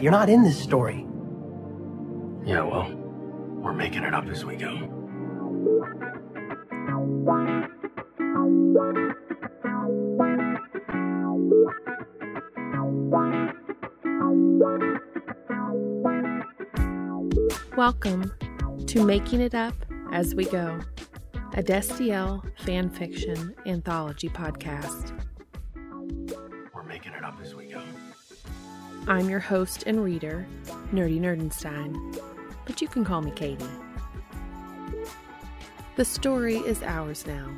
You're not in this story. Yeah, well, we're making it up as we go. Welcome to Making It Up as We Go, a Destiel fan fiction anthology podcast. I'm your host and reader, Nerdy Nerdenstein, but you can call me Katie. The story is ours now.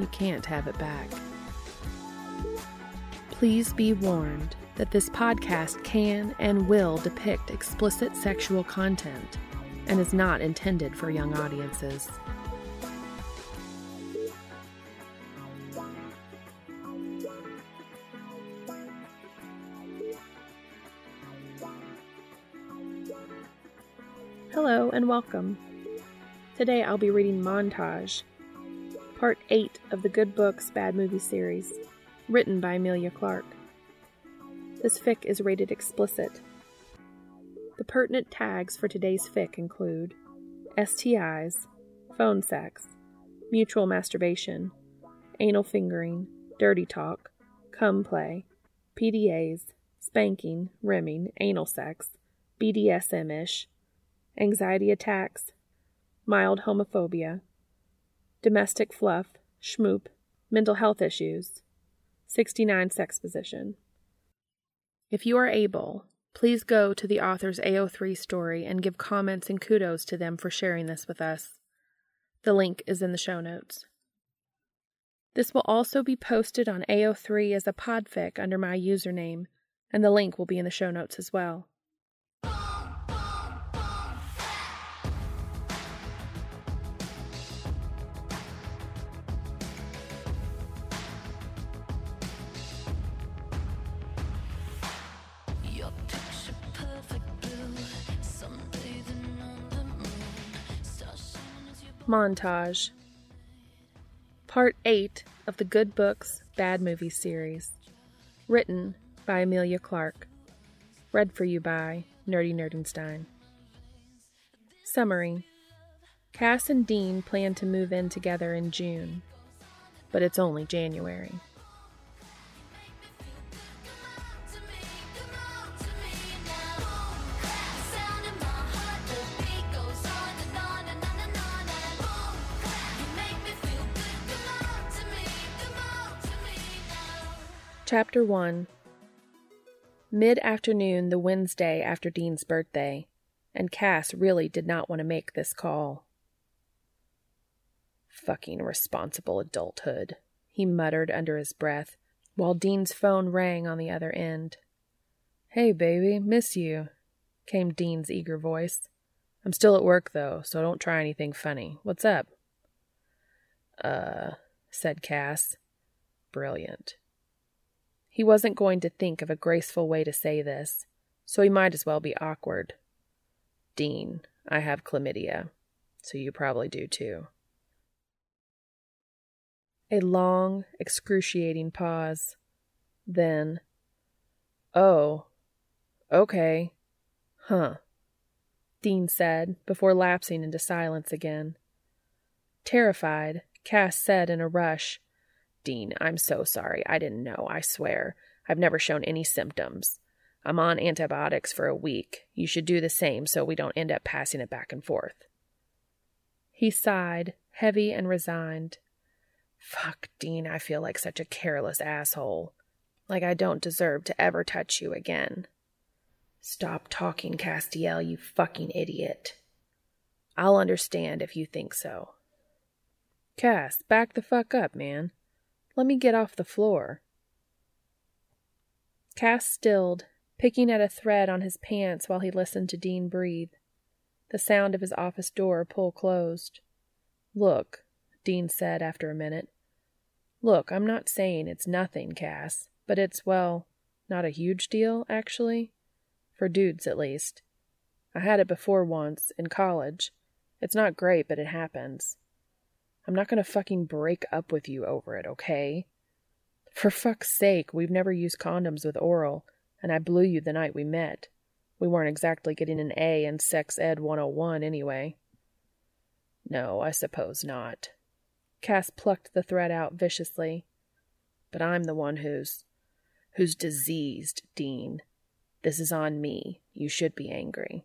You can't have it back. Please be warned that this podcast can and will depict explicit sexual content and is not intended for young audiences. And welcome. Today I'll be reading Montage, Part 8 of the Good Books Bad Movie series, written by Amelia Clark. This fic is rated explicit. The pertinent tags for today's fic include STIs, phone sex, mutual masturbation, anal fingering, dirty talk, cum play, PDAs, spanking, rimming, anal sex, BDSM ish, anxiety attacks, mild homophobia, domestic fluff, schmoop, mental health issues, 69 sex position. If you are able, please go to the author's AO3 story and give comments and kudos to them for sharing this with us. The link is in the show notes. This will also be posted on AO3 as a podfic under my username, and the link will be in the show notes as well. Montage Part 8 of the Good Books Bad Movies series. Written by Amelia Clarke. Read for you by Nerdy Nerdenstein. Summary Cass and Dean plan to move in together in June, but it's only January. Chapter 1 Mid afternoon, the Wednesday after Dean's birthday, and Cass really did not want to make this call. Fucking responsible adulthood, he muttered under his breath, while Dean's phone rang on the other end. Hey, baby, miss you, came Dean's eager voice. I'm still at work, though, so don't try anything funny. What's up? Uh, said Cass. Brilliant. He wasn't going to think of a graceful way to say this, so he might as well be awkward. Dean, I have chlamydia, so you probably do too. A long, excruciating pause. Then, Oh, okay. Huh, Dean said, before lapsing into silence again. Terrified, Cass said in a rush, Dean, I'm so sorry. I didn't know, I swear. I've never shown any symptoms. I'm on antibiotics for a week. You should do the same so we don't end up passing it back and forth. He sighed, heavy and resigned. Fuck, Dean, I feel like such a careless asshole. Like I don't deserve to ever touch you again. Stop talking, Castiel, you fucking idiot. I'll understand if you think so. Cass, back the fuck up, man. Let me get off the floor. Cass stilled, picking at a thread on his pants while he listened to Dean breathe. The sound of his office door pull closed. Look, Dean said after a minute. Look, I'm not saying it's nothing, Cass, but it's, well, not a huge deal, actually. For dudes, at least. I had it before once, in college. It's not great, but it happens. I'm not gonna fucking break up with you over it, okay? For fuck's sake, we've never used condoms with oral, and I blew you the night we met. We weren't exactly getting an A in Sex Ed 101 anyway. No, I suppose not. Cass plucked the thread out viciously. But I'm the one who's. who's diseased, Dean. This is on me. You should be angry.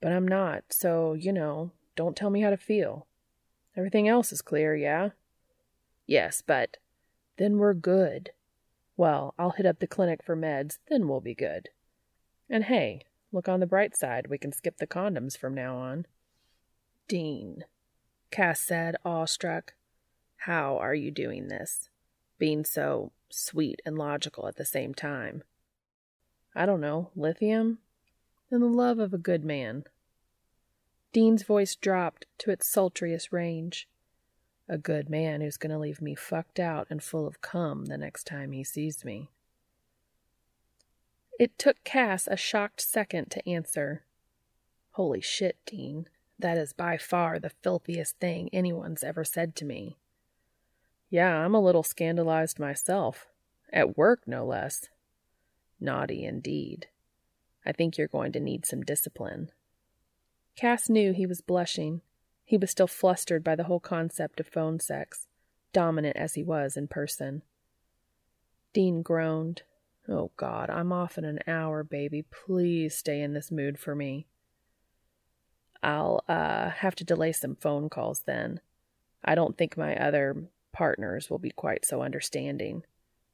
But I'm not, so, you know, don't tell me how to feel. Everything else is clear, yeah? Yes, but. Then we're good. Well, I'll hit up the clinic for meds, then we'll be good. And hey, look on the bright side, we can skip the condoms from now on. Dean, Cass said, awestruck. How are you doing this? Being so sweet and logical at the same time. I don't know, lithium? And the love of a good man. Dean's voice dropped to its sultriest range. A good man who's going to leave me fucked out and full of cum the next time he sees me. It took Cass a shocked second to answer. Holy shit, Dean. That is by far the filthiest thing anyone's ever said to me. Yeah, I'm a little scandalized myself. At work, no less. Naughty indeed. I think you're going to need some discipline. Cass knew he was blushing. He was still flustered by the whole concept of phone sex, dominant as he was in person. Dean groaned. Oh, God, I'm off in an hour, baby. Please stay in this mood for me. I'll, uh, have to delay some phone calls then. I don't think my other partners will be quite so understanding,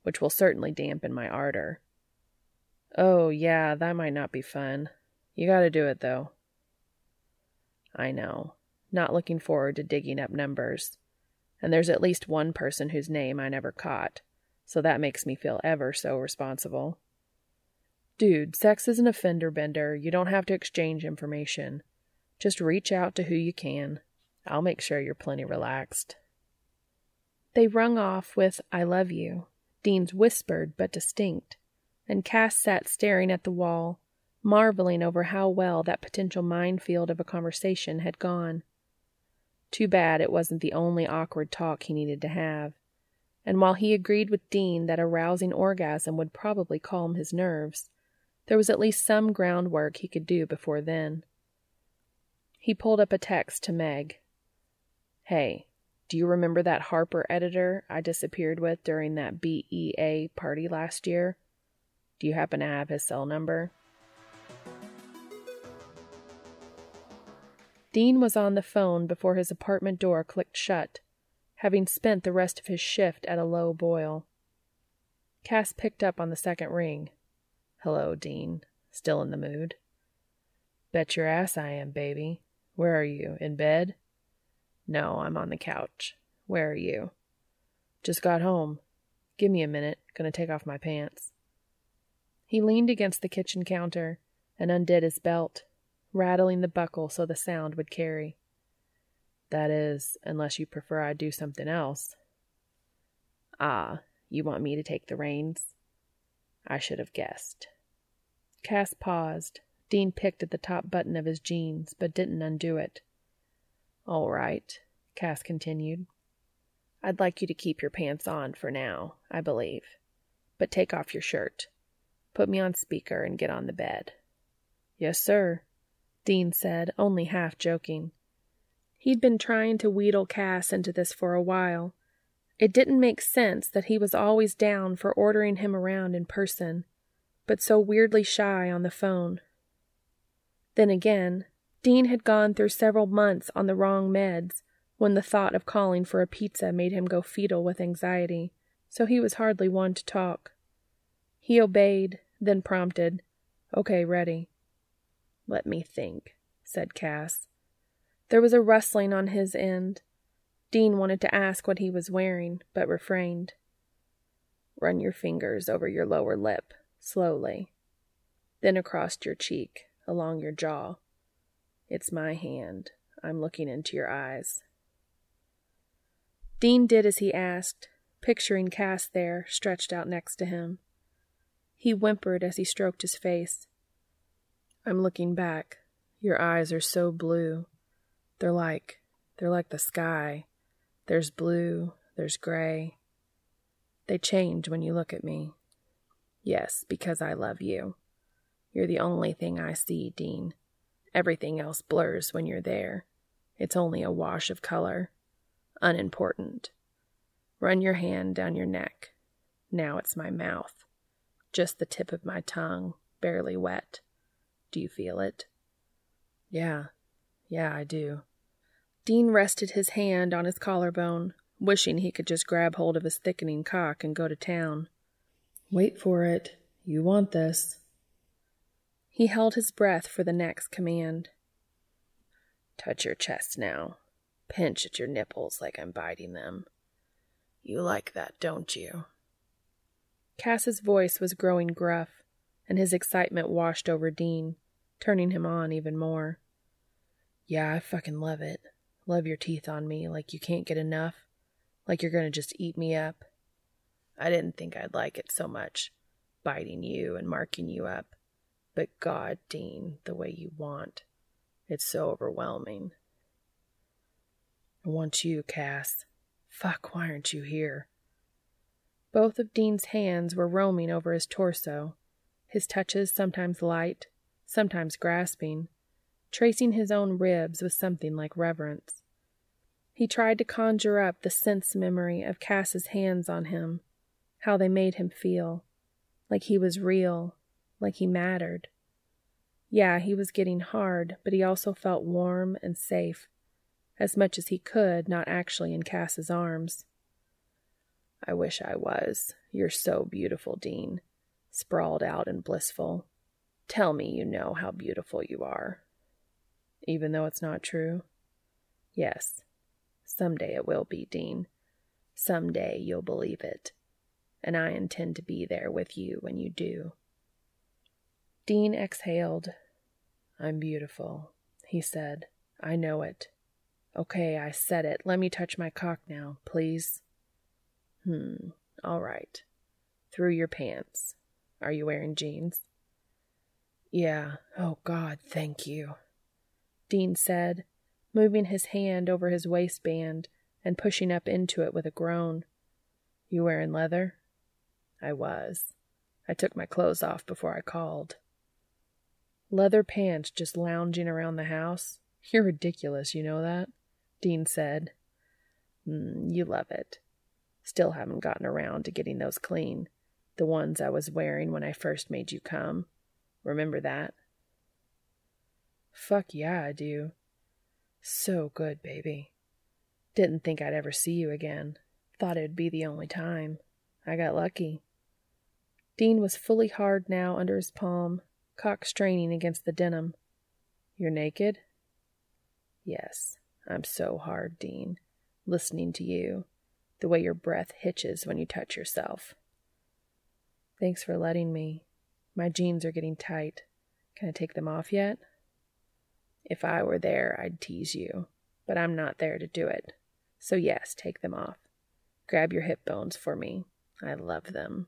which will certainly dampen my ardor. Oh, yeah, that might not be fun. You gotta do it, though. I know. Not looking forward to digging up numbers. And there's at least one person whose name I never caught, so that makes me feel ever so responsible. Dude, sex is an offender bender. You don't have to exchange information. Just reach out to who you can. I'll make sure you're plenty relaxed. They rung off with, I love you, Dean's whispered but distinct, and Cass sat staring at the wall, marveling over how well that potential minefield of a conversation had gone. Too bad it wasn't the only awkward talk he needed to have. And while he agreed with Dean that a rousing orgasm would probably calm his nerves, there was at least some groundwork he could do before then. He pulled up a text to Meg. Hey, do you remember that Harper editor I disappeared with during that BEA party last year? Do you happen to have his cell number? Dean was on the phone before his apartment door clicked shut, having spent the rest of his shift at a low boil. Cass picked up on the second ring. Hello, Dean. Still in the mood? Bet your ass I am, baby. Where are you? In bed? No, I'm on the couch. Where are you? Just got home. Give me a minute. Gonna take off my pants. He leaned against the kitchen counter and undid his belt, rattling the buckle so the sound would carry. That is, unless you prefer I do something else. Ah, you want me to take the reins? I should have guessed. Cass paused. Dean picked at the top button of his jeans, but didn't undo it. All right, Cass continued. I'd like you to keep your pants on for now, I believe. But take off your shirt. Put me on speaker and get on the bed. Yes, sir, Dean said, only half joking. He'd been trying to wheedle Cass into this for a while. It didn't make sense that he was always down for ordering him around in person, but so weirdly shy on the phone. Then again, Dean had gone through several months on the wrong meds when the thought of calling for a pizza made him go fetal with anxiety, so he was hardly one to talk. He obeyed, then prompted, Okay, ready. Let me think, said Cass. There was a rustling on his end. Dean wanted to ask what he was wearing, but refrained. Run your fingers over your lower lip, slowly, then across your cheek, along your jaw. It's my hand. I'm looking into your eyes. Dean did as he asked, picturing Cass there, stretched out next to him. He whimpered as he stroked his face. I'm looking back. Your eyes are so blue. They're like, they're like the sky. There's blue, there's gray. They change when you look at me. Yes, because I love you. You're the only thing I see, Dean. Everything else blurs when you're there. It's only a wash of color. Unimportant. Run your hand down your neck. Now it's my mouth. Just the tip of my tongue, barely wet. Do you feel it? Yeah, yeah, I do. Dean rested his hand on his collarbone, wishing he could just grab hold of his thickening cock and go to town. Wait for it. You want this. He held his breath for the next command. Touch your chest now. Pinch at your nipples like I'm biting them. You like that, don't you? Cass's voice was growing gruff, and his excitement washed over Dean, turning him on even more. Yeah, I fucking love it. Love your teeth on me like you can't get enough, like you're gonna just eat me up. I didn't think I'd like it so much, biting you and marking you up. But God, Dean, the way you want. It's so overwhelming. I want you, Cass. Fuck, why aren't you here? Both of Dean's hands were roaming over his torso, his touches sometimes light, sometimes grasping, tracing his own ribs with something like reverence. He tried to conjure up the sense memory of Cass's hands on him, how they made him feel, like he was real, like he mattered. Yeah, he was getting hard, but he also felt warm and safe, as much as he could, not actually in Cass's arms. I wish I was. You're so beautiful, Dean, sprawled out and blissful. Tell me you know how beautiful you are. Even though it's not true? Yes. Someday it will be, Dean. Someday you'll believe it. And I intend to be there with you when you do. Dean exhaled. I'm beautiful, he said. I know it. Okay, I said it. Let me touch my cock now, please. Hmm, all right. Through your pants. Are you wearing jeans? Yeah. Oh, God, thank you. Dean said, moving his hand over his waistband and pushing up into it with a groan. You wearing leather? I was. I took my clothes off before I called. Leather pants just lounging around the house? You're ridiculous, you know that? Dean said. Mm, you love it. Still haven't gotten around to getting those clean. The ones I was wearing when I first made you come. Remember that? Fuck yeah, I do. So good, baby. Didn't think I'd ever see you again. Thought it'd be the only time. I got lucky. Dean was fully hard now under his palm, cock straining against the denim. You're naked? Yes, I'm so hard, Dean, listening to you, the way your breath hitches when you touch yourself. Thanks for letting me. My jeans are getting tight. Can I take them off yet? If I were there, I'd tease you, but I'm not there to do it. So, yes, take them off. Grab your hip bones for me. I love them.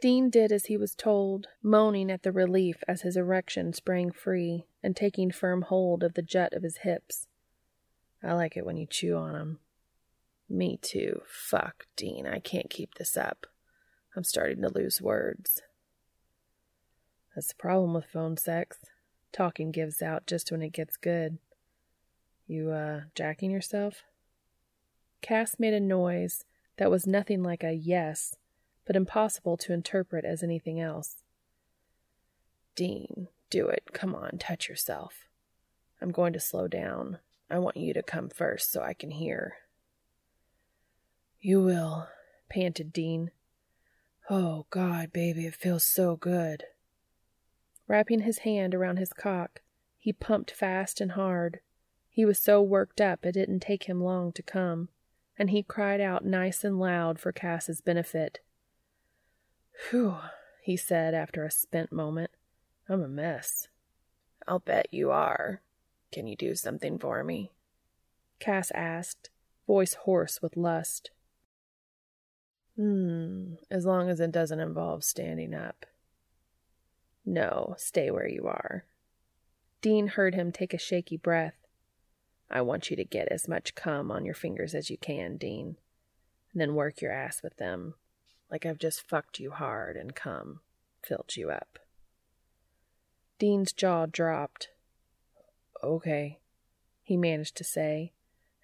Dean did as he was told, moaning at the relief as his erection sprang free and taking firm hold of the jut of his hips. I like it when you chew on 'em. Me too. Fuck, Dean, I can't keep this up. I'm starting to lose words. That's the problem with phone sex. Talking gives out just when it gets good. You, uh, jacking yourself? Cass made a noise that was nothing like a yes, but impossible to interpret as anything else. Dean, do it. Come on, touch yourself. I'm going to slow down. I want you to come first so I can hear. You will, panted Dean. Oh, God, baby, it feels so good. Wrapping his hand around his cock, he pumped fast and hard. He was so worked up it didn't take him long to come, and he cried out nice and loud for Cass's benefit. Whew, he said after a spent moment. I'm a mess. I'll bet you are. Can you do something for me? Cass asked, voice hoarse with lust. Hmm, as long as it doesn't involve standing up. No, stay where you are. Dean heard him take a shaky breath. I want you to get as much cum on your fingers as you can, Dean, and then work your ass with them, like I've just fucked you hard and cum, filled you up. Dean's jaw dropped. Okay, he managed to say,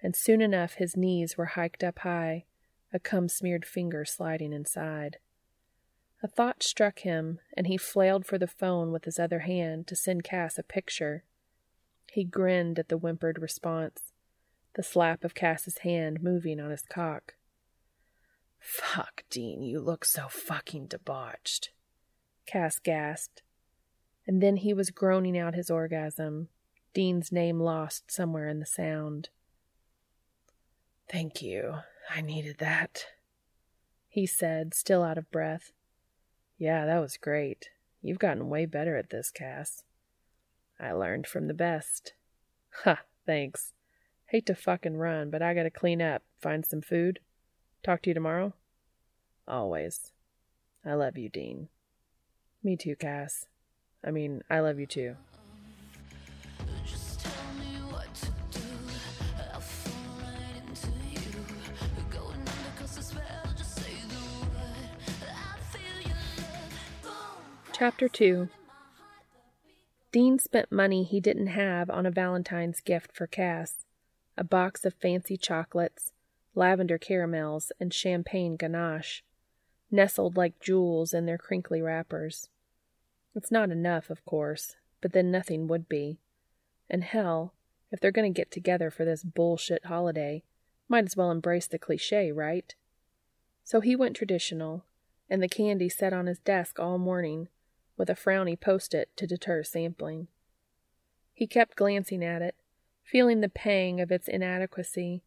and soon enough his knees were hiked up high, a cum smeared finger sliding inside. A thought struck him, and he flailed for the phone with his other hand to send Cass a picture. He grinned at the whimpered response, the slap of Cass's hand moving on his cock. Fuck, Dean, you look so fucking debauched. Cass gasped. And then he was groaning out his orgasm, Dean's name lost somewhere in the sound. Thank you. I needed that, he said, still out of breath. Yeah, that was great. You've gotten way better at this, Cass. I learned from the best. Ha, thanks. Hate to fucking run, but I gotta clean up, find some food. Talk to you tomorrow? Always. I love you, Dean. Me too, Cass. I mean, I love you too. Chapter 2 Dean spent money he didn't have on a Valentine's gift for Cass a box of fancy chocolates, lavender caramels, and champagne ganache, nestled like jewels in their crinkly wrappers. It's not enough, of course, but then nothing would be. And hell, if they're going to get together for this bullshit holiday, might as well embrace the cliche, right? So he went traditional, and the candy sat on his desk all morning, with a frowny post it to deter sampling. He kept glancing at it, feeling the pang of its inadequacy,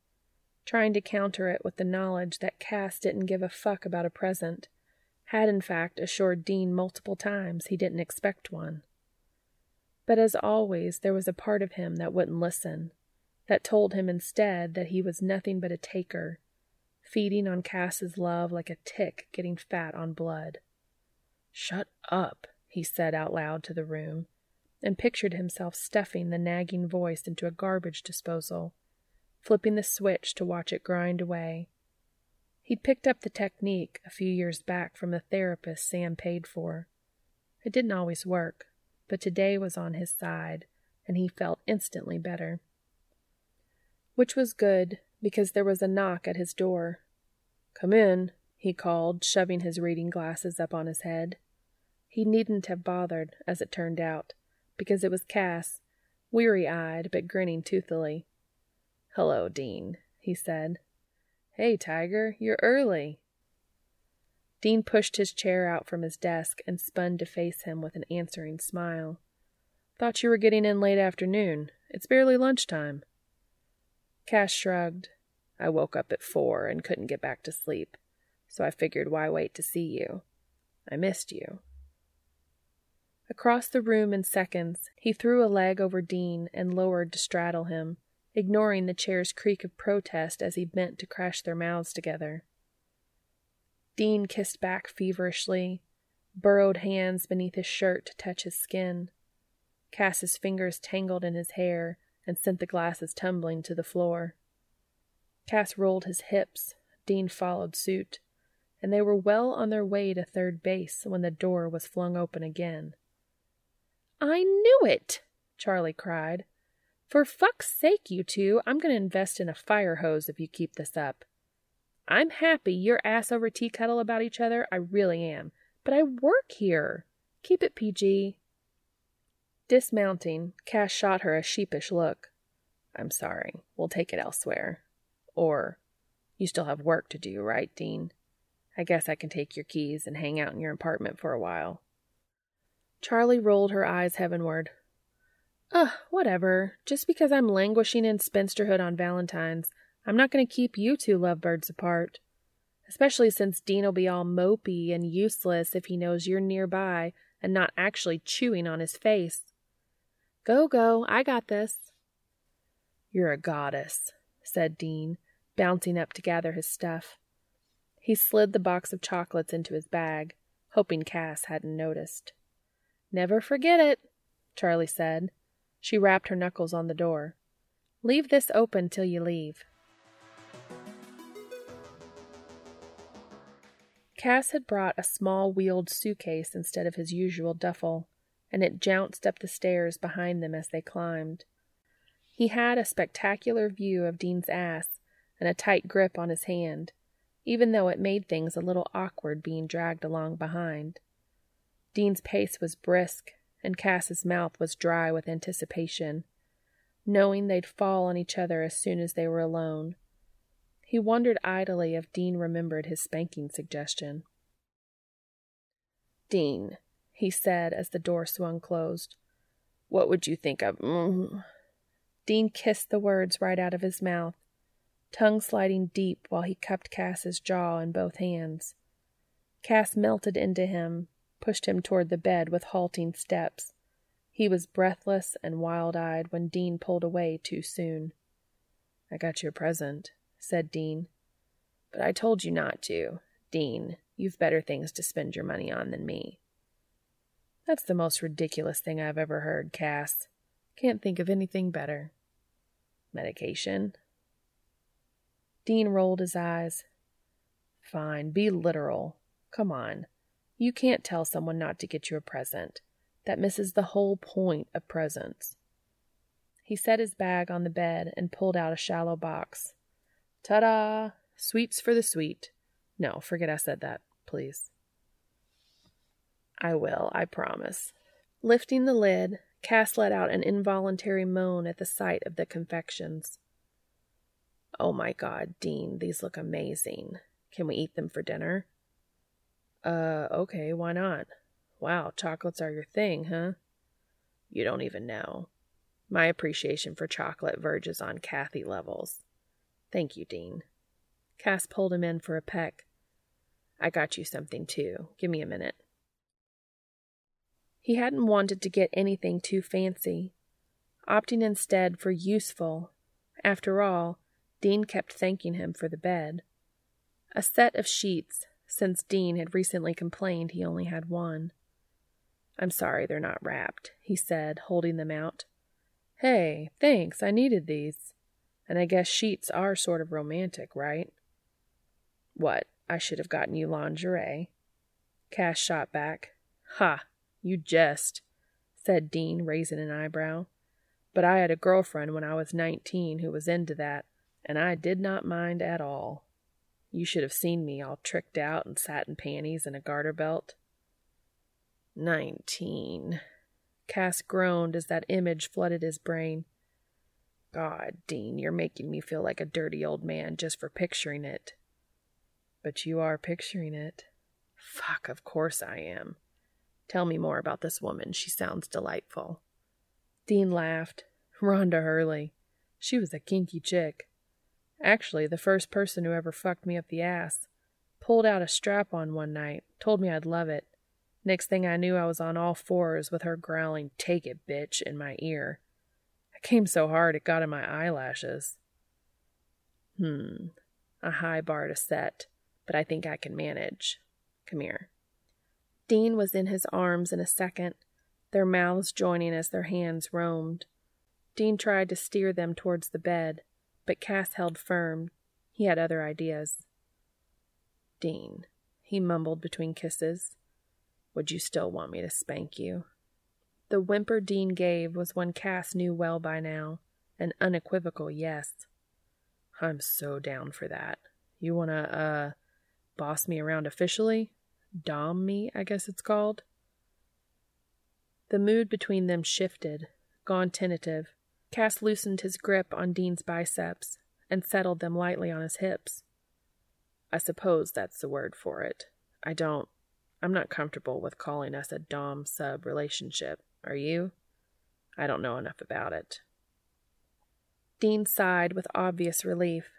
trying to counter it with the knowledge that Cass didn't give a fuck about a present, had in fact assured Dean multiple times he didn't expect one. But as always, there was a part of him that wouldn't listen, that told him instead that he was nothing but a taker, feeding on Cass's love like a tick getting fat on blood. Shut up, he said out loud to the room, and pictured himself stuffing the nagging voice into a garbage disposal, flipping the switch to watch it grind away. He'd picked up the technique a few years back from a therapist Sam paid for. It didn't always work, but today was on his side, and he felt instantly better. Which was good, because there was a knock at his door. Come in, he called, shoving his reading glasses up on his head. He needn't have bothered, as it turned out, because it was Cass, weary eyed but grinning toothily. Hello, Dean, he said. Hey, Tiger, you're early. Dean pushed his chair out from his desk and spun to face him with an answering smile. Thought you were getting in late afternoon. It's barely lunchtime. Cass shrugged. I woke up at four and couldn't get back to sleep, so I figured why wait to see you. I missed you. Across the room in seconds, he threw a leg over Dean and lowered to straddle him, ignoring the chair's creak of protest as he bent to crash their mouths together. Dean kissed back feverishly, burrowed hands beneath his shirt to touch his skin. Cass's fingers tangled in his hair and sent the glasses tumbling to the floor. Cass rolled his hips. Dean followed suit, and they were well on their way to third base when the door was flung open again. I knew it! Charlie cried. For fuck's sake, you two, I'm going to invest in a fire hose if you keep this up. I'm happy you're ass over tea kettle about each other, I really am. But I work here. Keep it PG. Dismounting, Cass shot her a sheepish look. I'm sorry. We'll take it elsewhere. Or, you still have work to do, right, Dean? I guess I can take your keys and hang out in your apartment for a while. Charlie rolled her eyes heavenward. Ugh, whatever. Just because I'm languishing in spinsterhood on Valentine's, I'm not going to keep you two lovebirds apart. Especially since Dean'll be all mopey and useless if he knows you're nearby and not actually chewing on his face. Go, go, I got this. You're a goddess, said Dean, bouncing up to gather his stuff. He slid the box of chocolates into his bag, hoping Cass hadn't noticed. Never forget it, Charlie said. She rapped her knuckles on the door. Leave this open till you leave. Cass had brought a small wheeled suitcase instead of his usual duffel, and it jounced up the stairs behind them as they climbed. He had a spectacular view of Dean's ass and a tight grip on his hand, even though it made things a little awkward being dragged along behind. Dean's pace was brisk, and Cass's mouth was dry with anticipation, knowing they'd fall on each other as soon as they were alone. He wondered idly if Dean remembered his spanking suggestion. Dean, he said as the door swung closed, what would you think of. Mm. Dean kissed the words right out of his mouth, tongue sliding deep while he cupped Cass's jaw in both hands. Cass melted into him, pushed him toward the bed with halting steps. He was breathless and wild eyed when Dean pulled away too soon. I got you a present, said Dean. But I told you not to. Dean, you've better things to spend your money on than me. That's the most ridiculous thing I've ever heard, Cass. Can't think of anything better. Medication? Dean rolled his eyes. Fine, be literal. Come on. You can't tell someone not to get you a present. That misses the whole point of presents. He set his bag on the bed and pulled out a shallow box. Ta da! Sweets for the sweet. No, forget I said that, please. I will, I promise. Lifting the lid, Cass let out an involuntary moan at the sight of the confections. Oh my god, Dean, these look amazing. Can we eat them for dinner? Uh, okay, why not? Wow, chocolates are your thing, huh? You don't even know. My appreciation for chocolate verges on Cathy levels. Thank you, Dean. Cass pulled him in for a peck. I got you something, too. Give me a minute. He hadn't wanted to get anything too fancy, opting instead for useful. After all, Dean kept thanking him for the bed. A set of sheets, since Dean had recently complained he only had one. I'm sorry they're not wrapped, he said, holding them out. Hey, thanks, I needed these. And I guess sheets are sort of romantic, right? What, I should have gotten you lingerie. Cass shot back. Ha, you jest, said Dean, raising an eyebrow. But I had a girlfriend when I was nineteen who was into that, and I did not mind at all. You should have seen me all tricked out in satin panties and a garter belt. Nineteen. Cass groaned as that image flooded his brain. God, Dean, you're making me feel like a dirty old man just for picturing it. But you are picturing it. Fuck, of course I am. Tell me more about this woman. She sounds delightful. Dean laughed. Rhonda Hurley. She was a kinky chick. Actually, the first person who ever fucked me up the ass. Pulled out a strap on one night, told me I'd love it. Next thing I knew, I was on all fours with her growling, Take it, bitch, in my ear. I came so hard it got in my eyelashes. Hmm, a high bar to set, but I think I can manage. Come here. Dean was in his arms in a second, their mouths joining as their hands roamed. Dean tried to steer them towards the bed, but Cass held firm. He had other ideas. Dean, he mumbled between kisses. Would you still want me to spank you? The whimper Dean gave was one Cass knew well by now, an unequivocal yes. I'm so down for that. You wanna, uh, boss me around officially? Dom me, I guess it's called? The mood between them shifted, gone tentative. Cass loosened his grip on Dean's biceps and settled them lightly on his hips. I suppose that's the word for it. I don't I'm not comfortable with calling us a Dom sub relationship. Are you? I don't know enough about it. Dean sighed with obvious relief.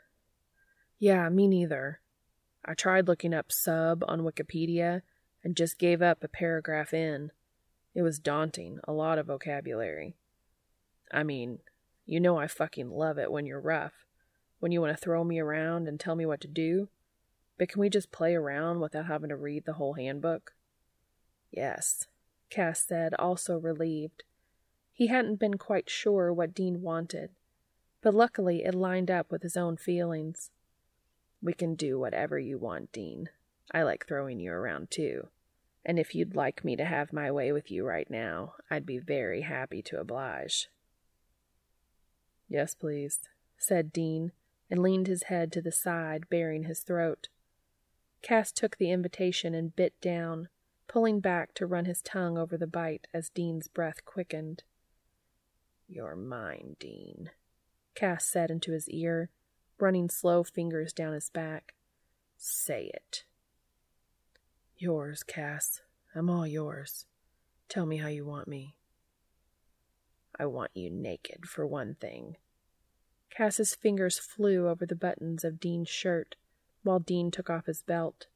Yeah, me neither. I tried looking up sub on Wikipedia and just gave up a paragraph in. It was daunting, a lot of vocabulary. I mean, you know I fucking love it when you're rough, when you want to throw me around and tell me what to do. But can we just play around without having to read the whole handbook? Yes, Cass said, also relieved. He hadn't been quite sure what Dean wanted, but luckily it lined up with his own feelings. We can do whatever you want, Dean. I like throwing you around too. And if you'd like me to have my way with you right now, I'd be very happy to oblige. Yes, please, said Dean, and leaned his head to the side, baring his throat. Cass took the invitation and bit down, pulling back to run his tongue over the bite as Dean's breath quickened. You're mine, Dean, Cass said into his ear, running slow fingers down his back. Say it. Yours, Cass. I'm all yours. Tell me how you want me. I want you naked, for one thing. Cass's fingers flew over the buttons of Dean's shirt while Dean took off his belt.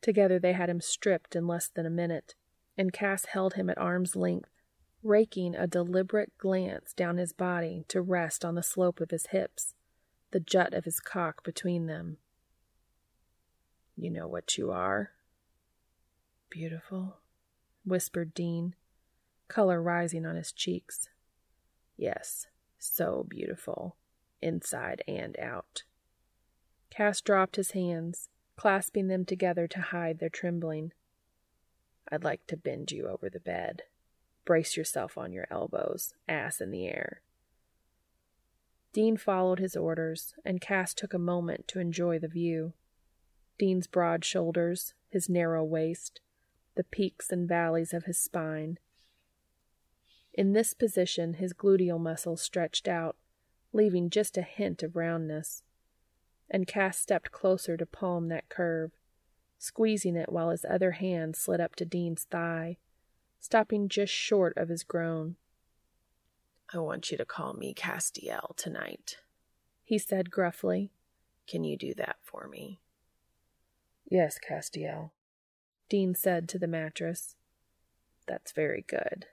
Together they had him stripped in less than a minute, and Cass held him at arm's length, raking a deliberate glance down his body to rest on the slope of his hips, the jut of his cock between them. You know what you are? Beautiful, whispered Dean, color rising on his cheeks. Yes, so beautiful, inside and out. Cass dropped his hands, clasping them together to hide their trembling. I'd like to bend you over the bed. Brace yourself on your elbows, ass in the air. Dean followed his orders, and Cass took a moment to enjoy the view. Dean's broad shoulders, his narrow waist, the peaks and valleys of his spine. In this position, his gluteal muscles stretched out, leaving just a hint of roundness and Cass stepped closer to palm that curve, squeezing it while his other hand slid up to Dean's thigh, stopping just short of his groan. I want you to call me Castiel tonight, he said gruffly. Can you do that for me? Yes, Castiel, Dean said to the mattress. That's very good.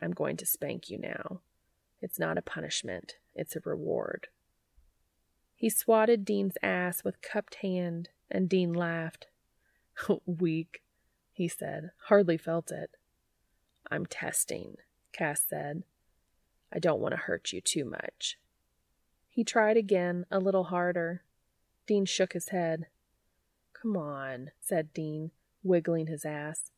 I'm going to spank you now. It's not a punishment, it's a reward. He swatted Dean's ass with cupped hand, and Dean laughed. Weak, he said. Hardly felt it. I'm testing, Cass said. I don't want to hurt you too much. He tried again, a little harder. Dean shook his head. Come on, said Dean, wiggling his ass.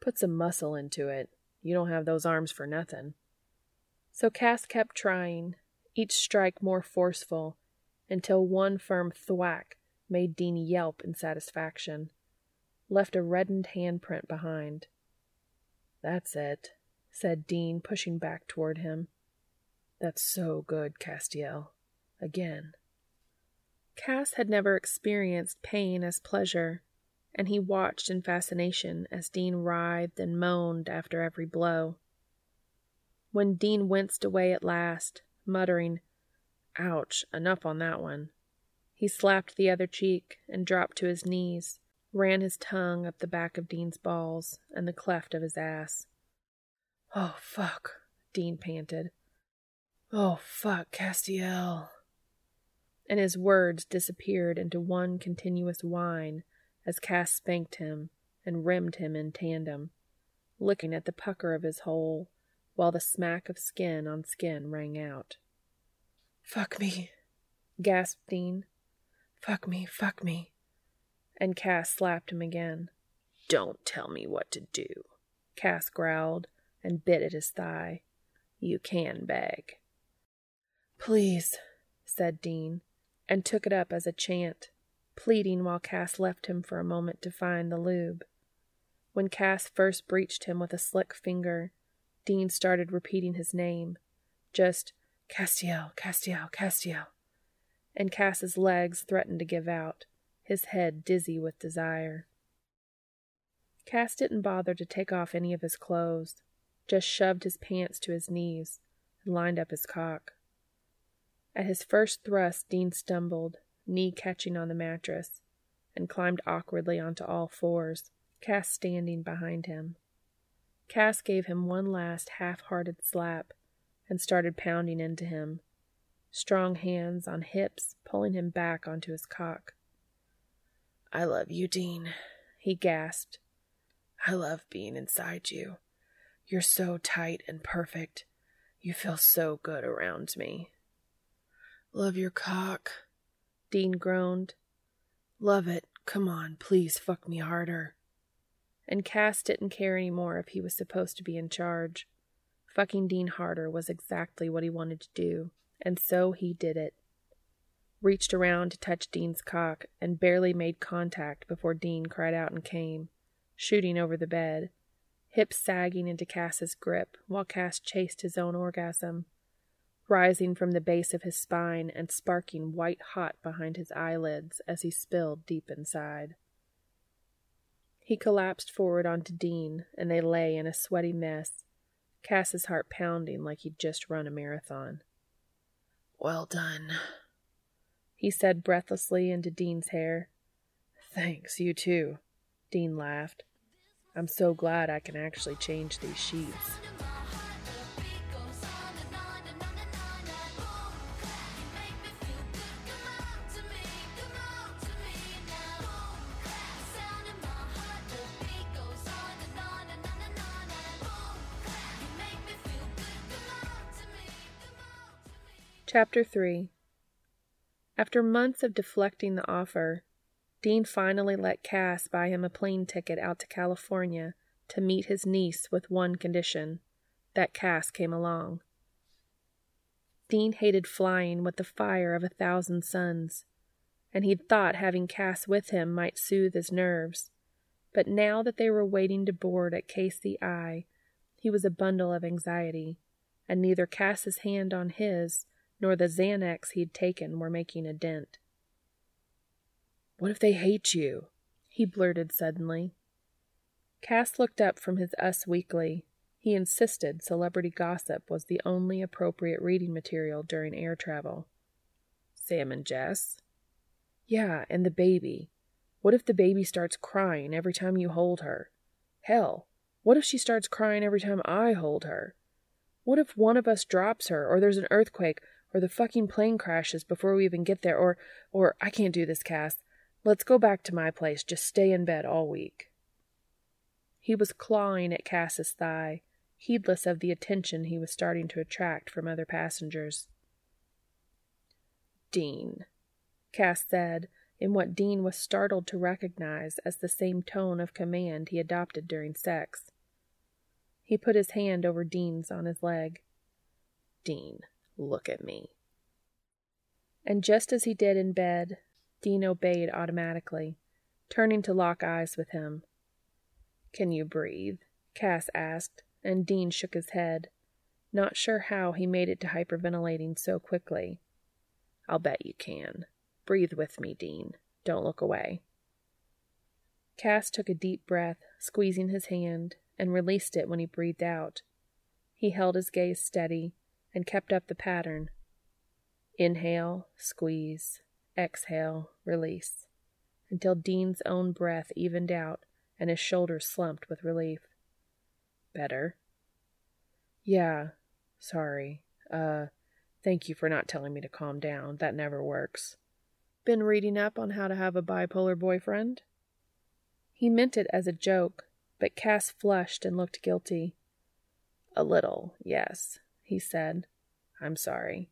Put some muscle into it. You don't have those arms for nothing. So Cass kept trying, each strike more forceful, until one firm thwack made Dean yelp in satisfaction, left a reddened handprint behind. That's it, said Dean, pushing back toward him. That's so good, Castiel. Again. Cass had never experienced pain as pleasure, and he watched in fascination as Dean writhed and moaned after every blow. When Dean winced away at last, muttering, Ouch, enough on that one. He slapped the other cheek and dropped to his knees, ran his tongue up the back of Dean's balls and the cleft of his ass. Oh, fuck, Dean panted. Oh, fuck, Castiel. And his words disappeared into one continuous whine as Cass spanked him and rimmed him in tandem, looking at the pucker of his hole while the smack of skin on skin rang out. Fuck me, gasped Dean. Fuck me, fuck me. And Cass slapped him again. Don't tell me what to do, Cass growled and bit at his thigh. You can beg. Please, said Dean, and took it up as a chant, pleading while Cass left him for a moment to find the lube. When Cass first breached him with a slick finger, Dean started repeating his name, just Castiel, Castiel, Castiel. And Cass's legs threatened to give out, his head dizzy with desire. Cass didn't bother to take off any of his clothes, just shoved his pants to his knees and lined up his cock. At his first thrust, Dean stumbled, knee catching on the mattress, and climbed awkwardly onto all fours, Cass standing behind him. Cass gave him one last half hearted slap and started pounding into him, strong hands on hips pulling him back onto his cock. I love you, Dean, he gasped. I love being inside you. You're so tight and perfect. You feel so good around me. Love your cock, Dean groaned. Love it. Come on, please fuck me harder. And Cass didn't care anymore if he was supposed to be in charge. Fucking Dean Harder was exactly what he wanted to do, and so he did it. Reached around to touch Dean's cock and barely made contact before Dean cried out and came, shooting over the bed, hips sagging into Cass's grip while Cass chased his own orgasm, rising from the base of his spine and sparking white hot behind his eyelids as he spilled deep inside. He collapsed forward onto Dean, and they lay in a sweaty mess, Cass's heart pounding like he'd just run a marathon. Well done, he said breathlessly into Dean's hair. Thanks, you too, Dean laughed. I'm so glad I can actually change these sheets. Chapter 3 After months of deflecting the offer, Dean finally let Cass buy him a plane ticket out to California to meet his niece with one condition that Cass came along. Dean hated flying with the fire of a thousand suns, and he'd thought having Cass with him might soothe his nerves. But now that they were waiting to board at KCI, he was a bundle of anxiety, and neither Cass's hand on his nor the Xanax he'd taken were making a dent. What if they hate you? he blurted suddenly. Cass looked up from his Us Weekly. He insisted celebrity gossip was the only appropriate reading material during air travel. Sam and Jess? Yeah, and the baby. What if the baby starts crying every time you hold her? Hell, what if she starts crying every time I hold her? What if one of us drops her, or there's an earthquake, or the fucking plane crashes before we even get there, or, or, I can't do this, Cass. Let's go back to my place. Just stay in bed all week. He was clawing at Cass's thigh, heedless of the attention he was starting to attract from other passengers. Dean, Cass said, in what Dean was startled to recognize as the same tone of command he adopted during sex. He put his hand over Dean's on his leg. Dean, look at me. And just as he did in bed, Dean obeyed automatically, turning to lock eyes with him. Can you breathe? Cass asked, and Dean shook his head, not sure how he made it to hyperventilating so quickly. I'll bet you can. Breathe with me, Dean. Don't look away. Cass took a deep breath, squeezing his hand, and released it when he breathed out. He held his gaze steady and kept up the pattern. Inhale, squeeze, exhale, release, until Dean's own breath evened out and his shoulders slumped with relief. Better? Yeah, sorry. Uh, thank you for not telling me to calm down. That never works. Been reading up on how to have a bipolar boyfriend? He meant it as a joke, but Cass flushed and looked guilty. A little, yes, he said. I'm sorry.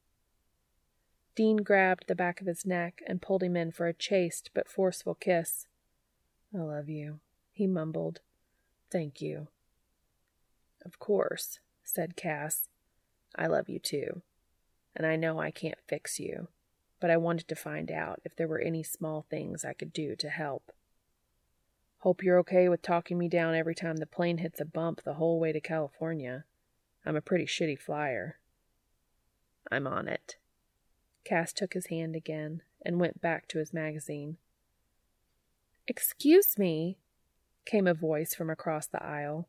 Dean grabbed the back of his neck and pulled him in for a chaste but forceful kiss. I love you, he mumbled. Thank you. Of course, said Cass. I love you too. And I know I can't fix you, but I wanted to find out if there were any small things I could do to help. Hope you're okay with talking me down every time the plane hits a bump the whole way to California. I'm a pretty shitty flyer. I'm on it. Cass took his hand again and went back to his magazine. Excuse me, came a voice from across the aisle.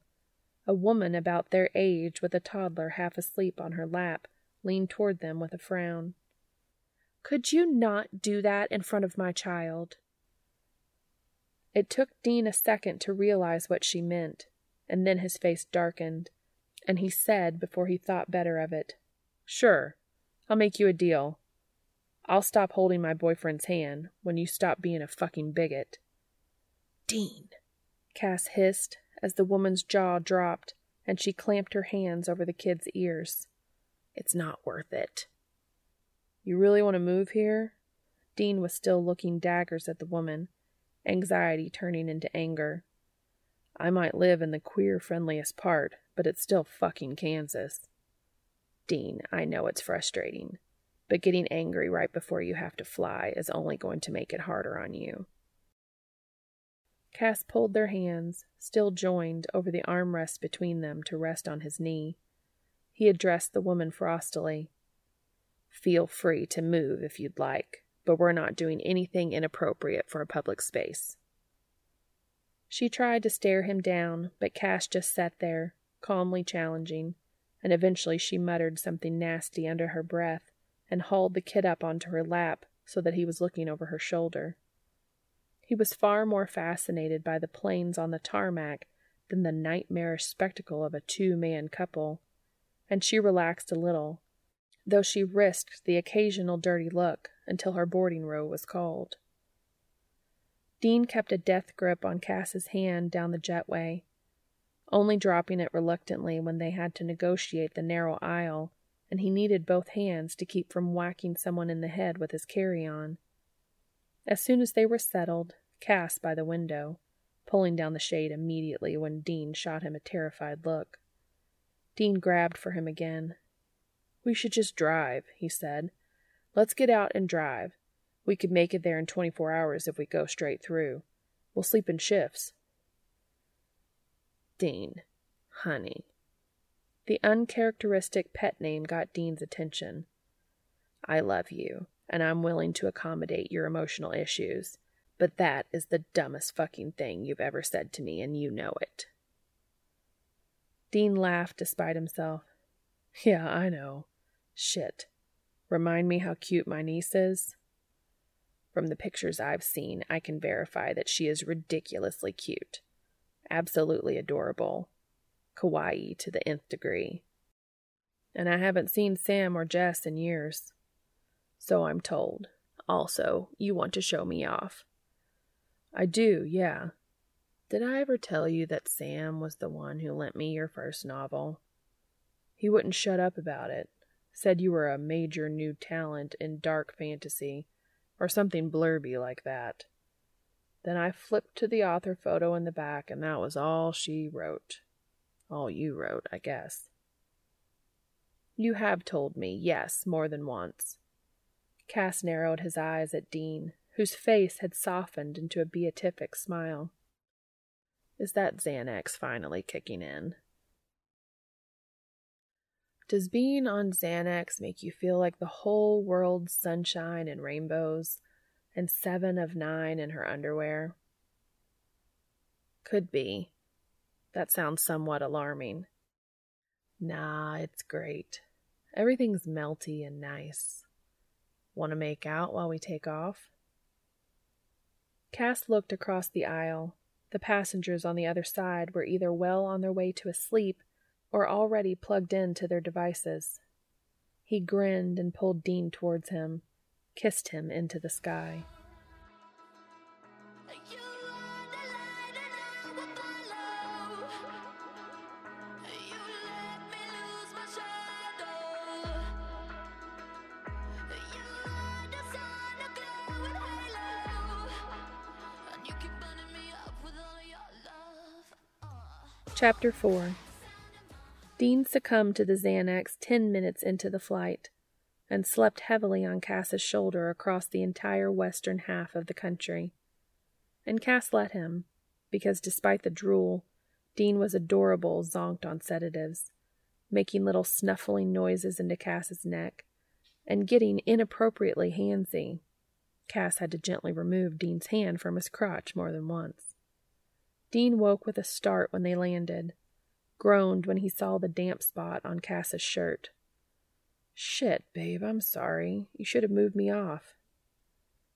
A woman about their age with a toddler half asleep on her lap leaned toward them with a frown. Could you not do that in front of my child? It took Dean a second to realize what she meant, and then his face darkened, and he said before he thought better of it, Sure, I'll make you a deal. I'll stop holding my boyfriend's hand when you stop being a fucking bigot. Dean, Cass hissed as the woman's jaw dropped and she clamped her hands over the kid's ears. It's not worth it. You really want to move here? Dean was still looking daggers at the woman, anxiety turning into anger. I might live in the queer friendliest part, but it's still fucking Kansas. Dean, I know it's frustrating, but getting angry right before you have to fly is only going to make it harder on you. Cass pulled their hands, still joined, over the armrest between them to rest on his knee. He addressed the woman frostily. Feel free to move if you'd like, but we're not doing anything inappropriate for a public space. She tried to stare him down, but Cass just sat there, calmly challenging, and eventually she muttered something nasty under her breath and hauled the kid up onto her lap so that he was looking over her shoulder. He was far more fascinated by the planes on the tarmac than the nightmarish spectacle of a two man couple, and she relaxed a little, though she risked the occasional dirty look until her boarding row was called. Dean kept a death grip on Cass's hand down the jetway, only dropping it reluctantly when they had to negotiate the narrow aisle and he needed both hands to keep from whacking someone in the head with his carry on. As soon as they were settled, Cass by the window, pulling down the shade immediately when Dean shot him a terrified look. Dean grabbed for him again. We should just drive, he said. Let's get out and drive. We could make it there in 24 hours if we go straight through. We'll sleep in shifts. Dean, honey. The uncharacteristic pet name got Dean's attention. I love you, and I'm willing to accommodate your emotional issues, but that is the dumbest fucking thing you've ever said to me, and you know it. Dean laughed despite himself. Yeah, I know. Shit. Remind me how cute my niece is? From the pictures I've seen, I can verify that she is ridiculously cute. Absolutely adorable. Kawaii to the nth degree. And I haven't seen Sam or Jess in years. So I'm told. Also, you want to show me off. I do, yeah. Did I ever tell you that Sam was the one who lent me your first novel? He wouldn't shut up about it. Said you were a major new talent in dark fantasy, or something blurby like that. Then I flipped to the author photo in the back, and that was all she wrote. All you wrote, I guess. You have told me, yes, more than once. Cass narrowed his eyes at Dean, whose face had softened into a beatific smile. Is that Xanax finally kicking in? Does being on Xanax make you feel like the whole world's sunshine and rainbows, and seven of nine in her underwear? Could be. That sounds somewhat alarming. Nah, it's great. Everything's melty and nice. Want to make out while we take off? Cass looked across the aisle. The passengers on the other side were either well on their way to a sleep or already plugged in to their devices. He grinned and pulled Dean towards him, kissed him into the sky. Chapter 4 Dean succumbed to the Xanax ten minutes into the flight and slept heavily on Cass's shoulder across the entire western half of the country. And Cass let him, because despite the drool, Dean was adorable zonked on sedatives, making little snuffling noises into Cass's neck, and getting inappropriately handsy. Cass had to gently remove Dean's hand from his crotch more than once. Dean woke with a start when they landed, groaned when he saw the damp spot on Cass's shirt. Shit, babe, I'm sorry. You should have moved me off.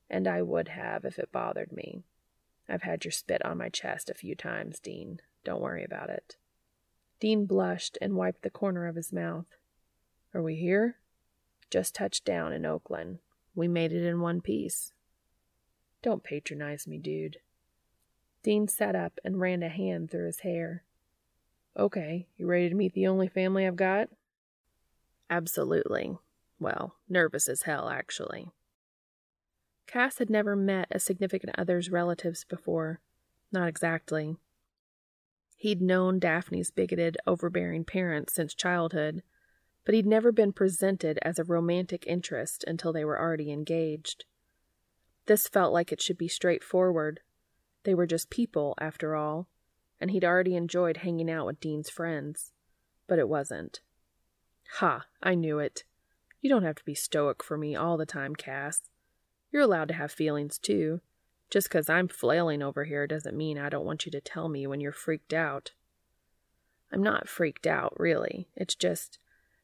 And I would have if it bothered me. I've had your spit on my chest a few times, Dean. Don't worry about it. Dean blushed and wiped the corner of his mouth. Are we here? Just touched down in Oakland. We made it in one piece. Don't patronize me, dude. Dean sat up and ran a hand through his hair. Okay, you ready to meet the only family I've got? Absolutely. Well, nervous as hell, actually. Cass had never met a significant other's relatives before. Not exactly. He'd known Daphne's bigoted, overbearing parents since childhood, but he'd never been presented as a romantic interest until they were already engaged. This felt like it should be straightforward. They were just people, after all, and he'd already enjoyed hanging out with Dean's friends. But it wasn't. Ha, I knew it. You don't have to be stoic for me all the time, Cass. You're allowed to have feelings, too. Just 'cause I'm flailing over here doesn't mean I don't want you to tell me when you're freaked out. I'm not freaked out, really. It's just,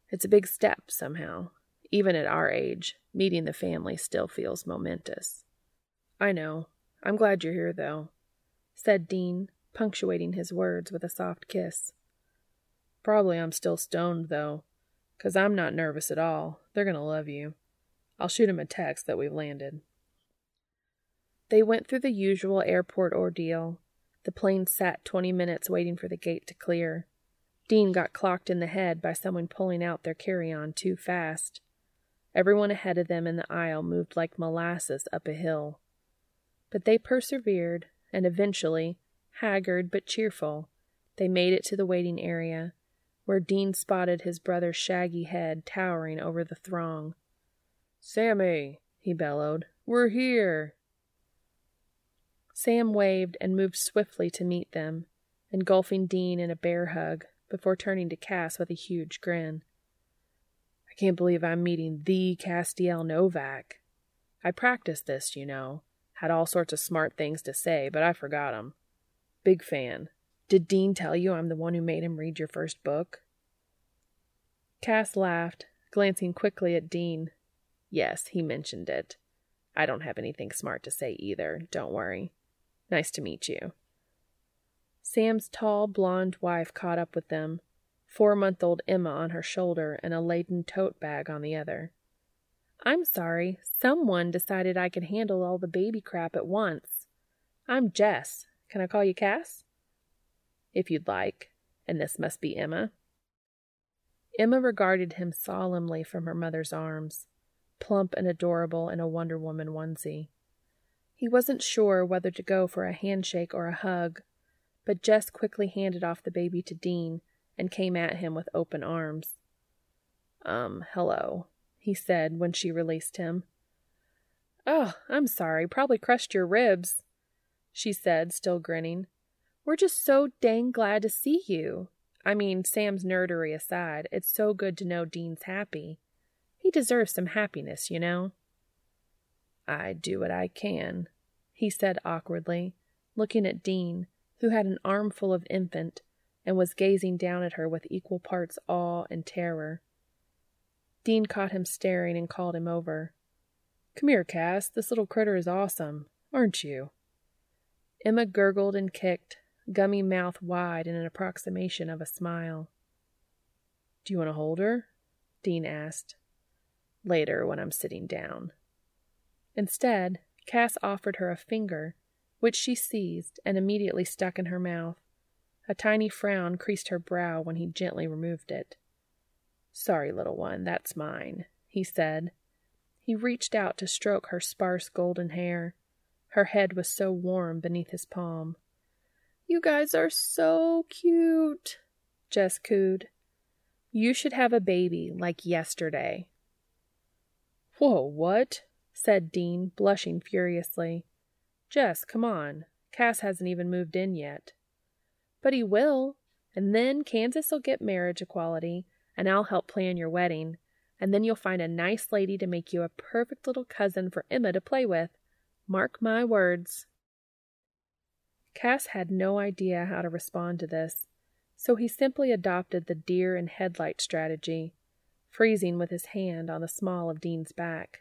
it's a big step, somehow. Even at our age, meeting the family still feels momentous. I know. I'm glad you're here, though, said Dean, punctuating his words with a soft kiss. Probably I'm still stoned, though, 'cause I'm not nervous at all. They're gonna love you. I'll shoot 'em a text that we've landed. They went through the usual airport ordeal. The plane sat 20 minutes waiting for the gate to clear. Dean got clocked in the head by someone pulling out their carry on too fast. Everyone ahead of them in the aisle moved like molasses up a hill. But they persevered, and eventually, haggard but cheerful, they made it to the waiting area, where Dean spotted his brother's shaggy head towering over the throng. Sammy, he bellowed, we're here. Sam waved and moved swiftly to meet them, engulfing Dean in a bear hug before turning to Cass with a huge grin. I can't believe I'm meeting the Castiel Novak. I practiced this, you know. Had all sorts of smart things to say, but I forgot 'em. Big fan. Did Dean tell you I'm the one who made him read your first book? Cass laughed, glancing quickly at Dean. Yes, he mentioned it. I don't have anything smart to say either, don't worry. Nice to meet you. Sam's tall, blonde wife caught up with them, four month old Emma on her shoulder and a laden tote bag on the other. I'm sorry, someone decided I could handle all the baby crap at once. I'm Jess. Can I call you Cass? If you'd like. And this must be Emma. Emma regarded him solemnly from her mother's arms, plump and adorable in a Wonder Woman onesie. He wasn't sure whether to go for a handshake or a hug, but Jess quickly handed off the baby to Dean and came at him with open arms. Um, hello, he said when she released him. Oh, I'm sorry, probably crushed your ribs, she said, still grinning. We're just so dang glad to see you. I mean, Sam's nerdery aside, it's so good to know Dean's happy. He deserves some happiness, you know. I do what I can, he said awkwardly, looking at Dean, who had an armful of infant and was gazing down at her with equal parts awe and terror. Dean caught him staring and called him over. Come here, Cass. This little critter is awesome, aren't you? Emma gurgled and kicked, gummy mouth wide in an approximation of a smile. Do you want to hold her? Dean asked. Later, when I'm sitting down. Instead, Cass offered her a finger, which she seized and immediately stuck in her mouth. A tiny frown creased her brow when he gently removed it. Sorry, little one, that's mine, he said. He reached out to stroke her sparse golden hair. Her head was so warm beneath his palm. You guys are so cute, Jess cooed. You should have a baby like yesterday. Whoa, what? said Dean, blushing furiously. Jess, come on. Cass hasn't even moved in yet. But he will, and then Kansas'll get marriage equality, and I'll help plan your wedding, and then you'll find a nice lady to make you a perfect little cousin for Emma to play with. Mark my words. Cass had no idea how to respond to this, so he simply adopted the deer in headlight strategy, freezing with his hand on the small of Dean's back.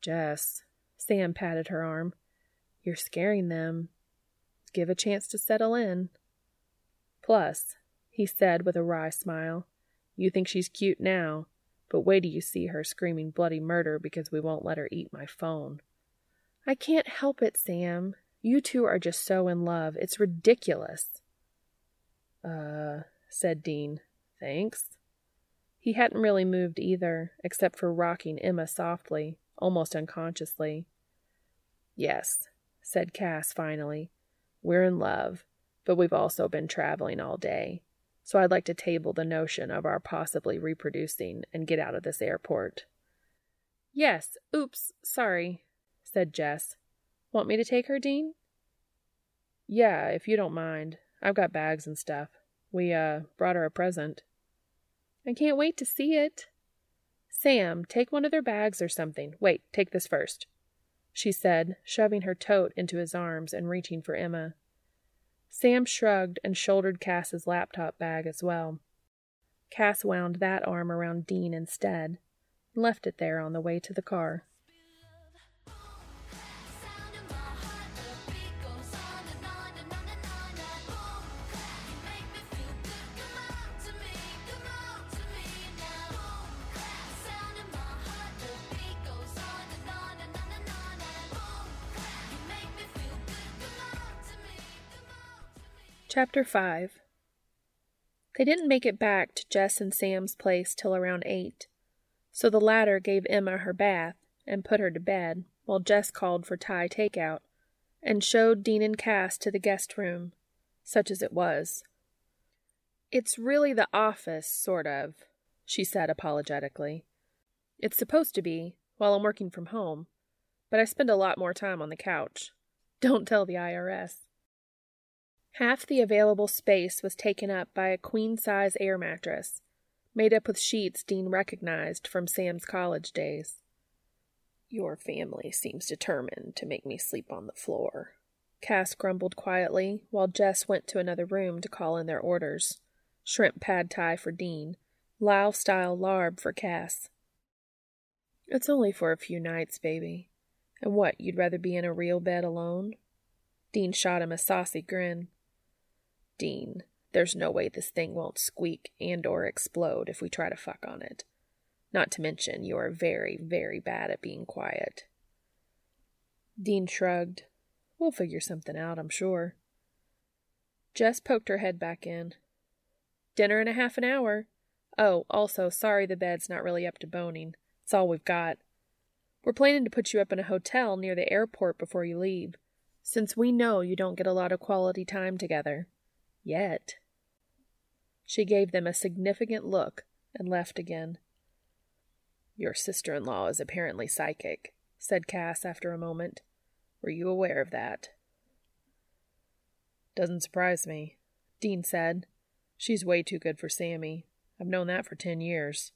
Jess, Sam patted her arm, you're scaring them. Give a chance to settle in. Plus, he said with a wry smile, you think she's cute now, but wait till you see her screaming bloody murder because we won't let her eat my phone. I can't help it, Sam. You two are just so in love. It's ridiculous. Uh, said Dean. Thanks. He hadn't really moved either, except for rocking Emma softly, almost unconsciously. Yes, said Cass finally. We're in love, but we've also been traveling all day, so I'd like to table the notion of our possibly reproducing and get out of this airport. Yes, oops, sorry, said Jess. Want me to take her, Dean? Yeah, if you don't mind. I've got bags and stuff. We, uh, brought her a present. I can't wait to see it. Sam, take one of their bags or something. Wait, take this first, she said, shoving her tote into his arms and reaching for Emma. Sam shrugged and shouldered Cass's laptop bag as well. Cass wound that arm around Dean instead and left it there on the way to the car. Chapter 5 They didn't make it back to Jess and Sam's place till around eight, so the latter gave Emma her bath and put her to bed while Jess called for Thai takeout and showed Dean and Cass to the guest room, such as it was. It's really the office, sort of, she said apologetically. It's supposed to be, while I'm working from home, but I spend a lot more time on the couch. Don't tell the IRS. Half the available space was taken up by a queen size air mattress, made up with sheets Dean recognized from Sam's college days. Your family seems determined to make me sleep on the floor. Cass grumbled quietly while Jess went to another room to call in their orders shrimp pad thai for Dean, Lao style larb for Cass. It's only for a few nights, baby. And what, you'd rather be in a real bed alone? Dean shot him a saucy grin. Dean, there's no way this thing won't squeak and or explode if we try to fuck on it. Not to mention you are very, very bad at being quiet. Dean shrugged. We'll figure something out, I'm sure. Jess poked her head back in. Dinner in a half an hour. Oh, also, sorry the bed's not really up to boning. It's all we've got. We're planning to put you up in a hotel near the airport before you leave, since we know you don't get a lot of quality time together. Yet. She gave them a significant look and left again. Your sister in law is apparently psychic, said Cass after a moment. Were you aware of that? Doesn't surprise me, Dean said. She's way too good for Sammy. I've known that for ten years.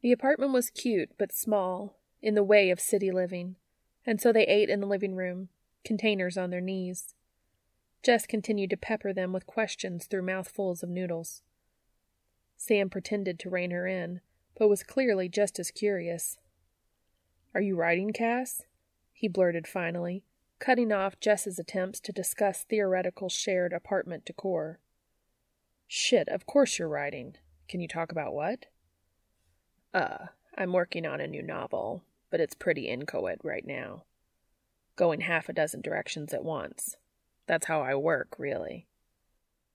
The apartment was cute but small, in the way of city living, and so they ate in the living room, containers on their knees. Jess continued to pepper them with questions through mouthfuls of noodles. Sam pretended to rein her in, but was clearly just as curious. Are you writing, Cass? he blurted finally, cutting off Jess's attempts to discuss theoretical shared apartment decor. Shit, of course you're writing. Can you talk about what? Uh, I'm working on a new novel, but it's pretty inchoate right now. Going half a dozen directions at once. That's how I work, really.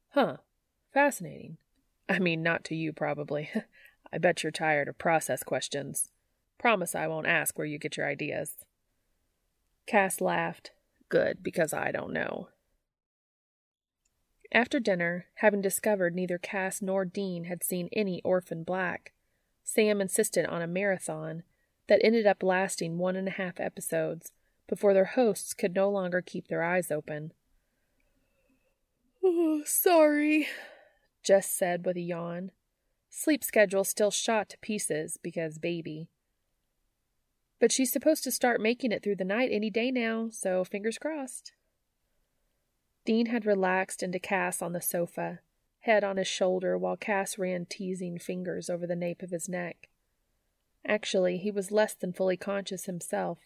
Huh. Fascinating. I mean, not to you, probably. I bet you're tired of process questions. Promise I won't ask where you get your ideas. Cass laughed. Good, because I don't know. After dinner, having discovered neither Cass nor Dean had seen any Orphan Black, Sam insisted on a marathon that ended up lasting one and a half episodes before their hosts could no longer keep their eyes open. Oh, sorry, Jess said with a yawn. Sleep schedule still shot to pieces because baby. But she's supposed to start making it through the night any day now, so fingers crossed. Dean had relaxed into Cass on the sofa, head on his shoulder, while Cass ran teasing fingers over the nape of his neck. Actually, he was less than fully conscious himself,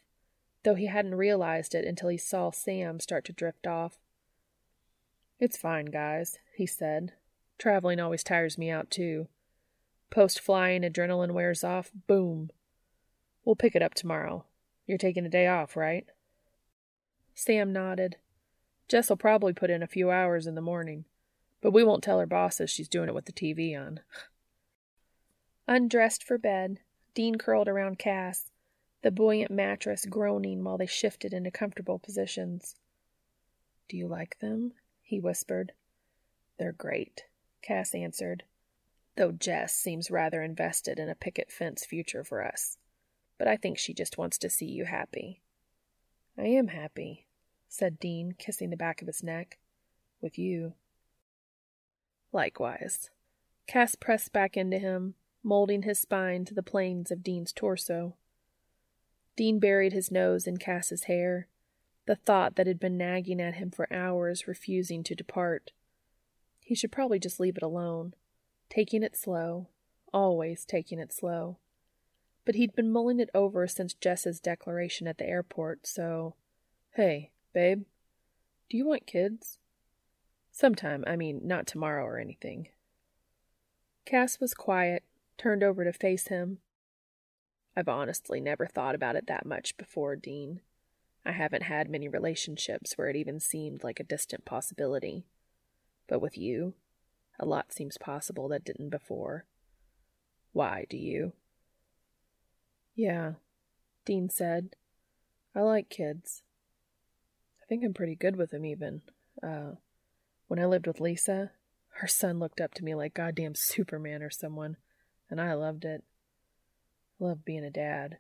though he hadn't realized it until he saw Sam start to drift off. It's fine, guys, he said. Traveling always tires me out, too. Post flying adrenaline wears off, boom. We'll pick it up tomorrow. You're taking a day off, right? Sam nodded. Jess'll probably put in a few hours in the morning, but we won't tell her bosses she's doing it with the TV on. Undressed for bed, Dean curled around Cass, the buoyant mattress groaning while they shifted into comfortable positions. Do you like them? He whispered. They're great, Cass answered, though Jess seems rather invested in a picket fence future for us. But I think she just wants to see you happy. I am happy, said Dean, kissing the back of his neck. With you. Likewise. Cass pressed back into him, molding his spine to the planes of Dean's torso. Dean buried his nose in Cass's hair, the thought that had been nagging at him for hours refusing to depart. He should probably just leave it alone, taking it slow, always taking it slow. But he'd been mulling it over since Jess's declaration at the airport, so. Hey, babe, do you want kids? Sometime, I mean, not tomorrow or anything. Cass was quiet, turned over to face him. I've honestly never thought about it that much before, Dean. I haven't had many relationships where it even seemed like a distant possibility. But with you, a lot seems possible that didn't before. Why do you? Yeah, Dean said. I like kids. I think I'm pretty good with them, even. Uh, when I lived with Lisa, her son looked up to me like goddamn Superman or someone, and I loved it. I loved being a dad.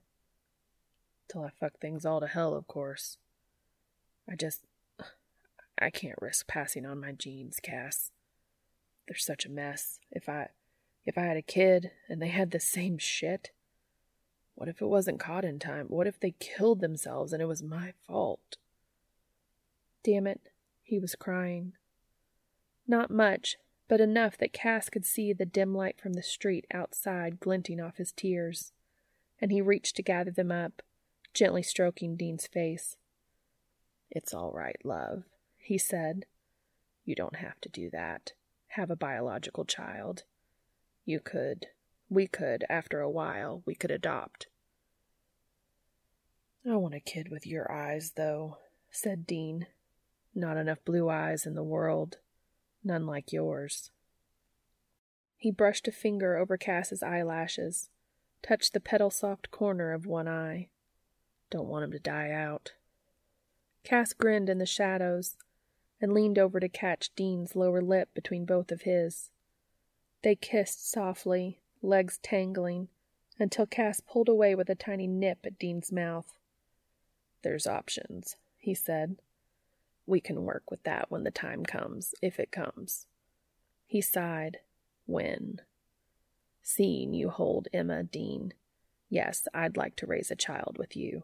Till I fuck things all to hell, of course. I just. I can't risk passing on my genes, Cass. They're such a mess. If I. If I had a kid and they had the same shit, what if it wasn't caught in time? What if they killed themselves and it was my fault? Damn it, he was crying. Not much, but enough that Cass could see the dim light from the street outside glinting off his tears, and he reached to gather them up, gently stroking Dean's face. It's all right, love, he said. You don't have to do that. Have a biological child. You could. We could, after a while, we could adopt. I want a kid with your eyes, though, said Dean. Not enough blue eyes in the world. None like yours. He brushed a finger over Cass's eyelashes, touched the petal soft corner of one eye. Don't want him to die out. Cass grinned in the shadows and leaned over to catch Dean's lower lip between both of his. They kissed softly, legs tangling, until Cass pulled away with a tiny nip at Dean's mouth. There's options, he said. We can work with that when the time comes, if it comes. He sighed. When? Seeing you hold Emma, Dean. Yes, I'd like to raise a child with you.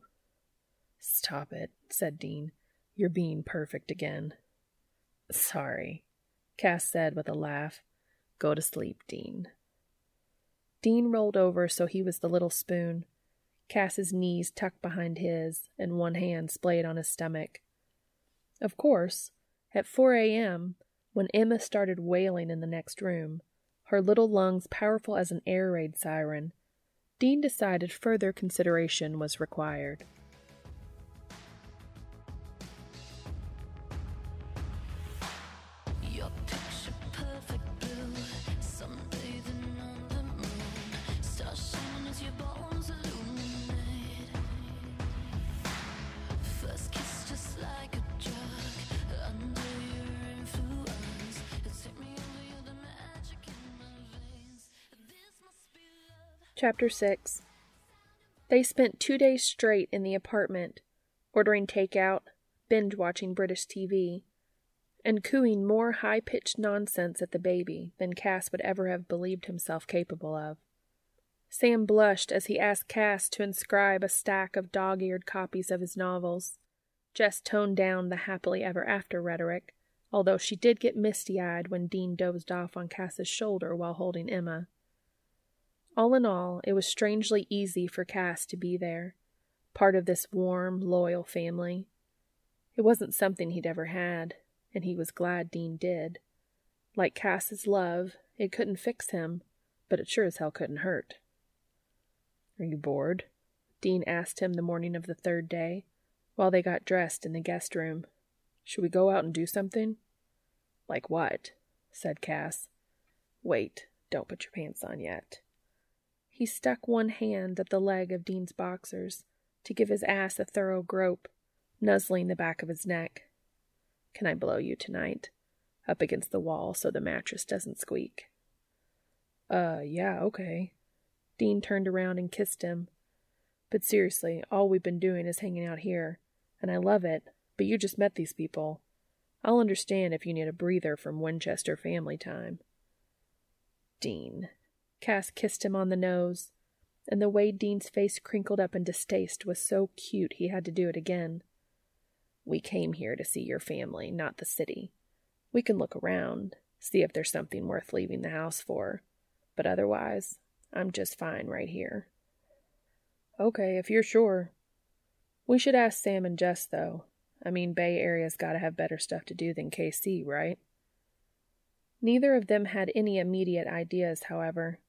Stop it, said Dean. You're being perfect again. Sorry, Cass said with a laugh. Go to sleep, Dean. Dean rolled over so he was the little spoon, Cass's knees tucked behind his, and one hand splayed on his stomach. Of course, at 4 a.m., when Emma started wailing in the next room, her little lungs powerful as an air raid siren, Dean decided further consideration was required. Chapter 6 They spent two days straight in the apartment, ordering takeout, binge watching British TV, and cooing more high pitched nonsense at the baby than Cass would ever have believed himself capable of. Sam blushed as he asked Cass to inscribe a stack of dog eared copies of his novels. Jess toned down the happily ever after rhetoric, although she did get misty eyed when Dean dozed off on Cass's shoulder while holding Emma. All in all, it was strangely easy for Cass to be there, part of this warm, loyal family. It wasn't something he'd ever had, and he was glad Dean did. Like Cass's love, it couldn't fix him, but it sure as hell couldn't hurt. Are you bored? Dean asked him the morning of the third day, while they got dressed in the guest room. Should we go out and do something? Like what? said Cass. Wait, don't put your pants on yet. He stuck one hand at the leg of Dean's boxers to give his ass a thorough grope, nuzzling the back of his neck. Can I blow you tonight? up against the wall so the mattress doesn't squeak. Uh, yeah, okay. Dean turned around and kissed him. But seriously, all we've been doing is hanging out here, and I love it, but you just met these people. I'll understand if you need a breather from Winchester family time. Dean. Cass kissed him on the nose, and the way Dean's face crinkled up in distaste was so cute he had to do it again. We came here to see your family, not the city. We can look around, see if there's something worth leaving the house for, but otherwise, I'm just fine right here. Okay, if you're sure. We should ask Sam and Jess, though. I mean, Bay Area's gotta have better stuff to do than KC, right? Neither of them had any immediate ideas, however.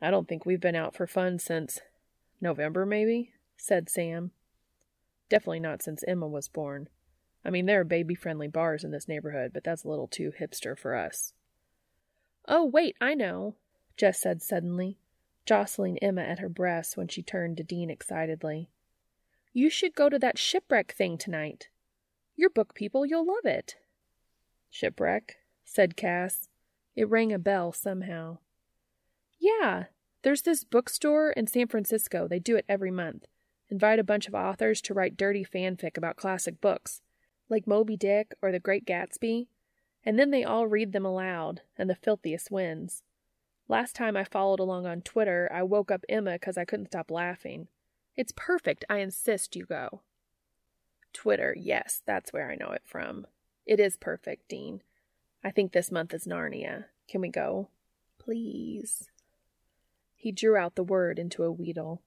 I don't think we've been out for fun since November, maybe, said Sam. Definitely not since Emma was born. I mean, there are baby friendly bars in this neighborhood, but that's a little too hipster for us. Oh, wait, I know, Jess said suddenly, jostling Emma at her breast when she turned to Dean excitedly. You should go to that shipwreck thing tonight. You're book people, you'll love it. Shipwreck? said Cass. It rang a bell somehow. Yeah, there's this bookstore in San Francisco. They do it every month. Invite a bunch of authors to write dirty fanfic about classic books, like Moby Dick or The Great Gatsby, and then they all read them aloud, and the filthiest wins. Last time I followed along on Twitter, I woke up Emma because I couldn't stop laughing. It's perfect. I insist you go. Twitter, yes, that's where I know it from. It is perfect, Dean. I think this month is Narnia. Can we go? Please. He drew out the word into a wheedle.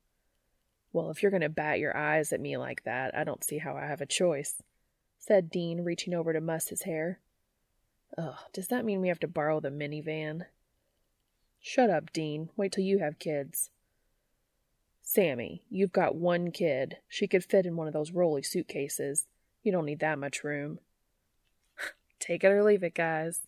Well, if you're going to bat your eyes at me like that, I don't see how I have a choice, said Dean, reaching over to muss his hair. Ugh, does that mean we have to borrow the minivan? Shut up, Dean. Wait till you have kids. Sammy, you've got one kid. She could fit in one of those rolly suitcases. You don't need that much room. Take it or leave it, guys.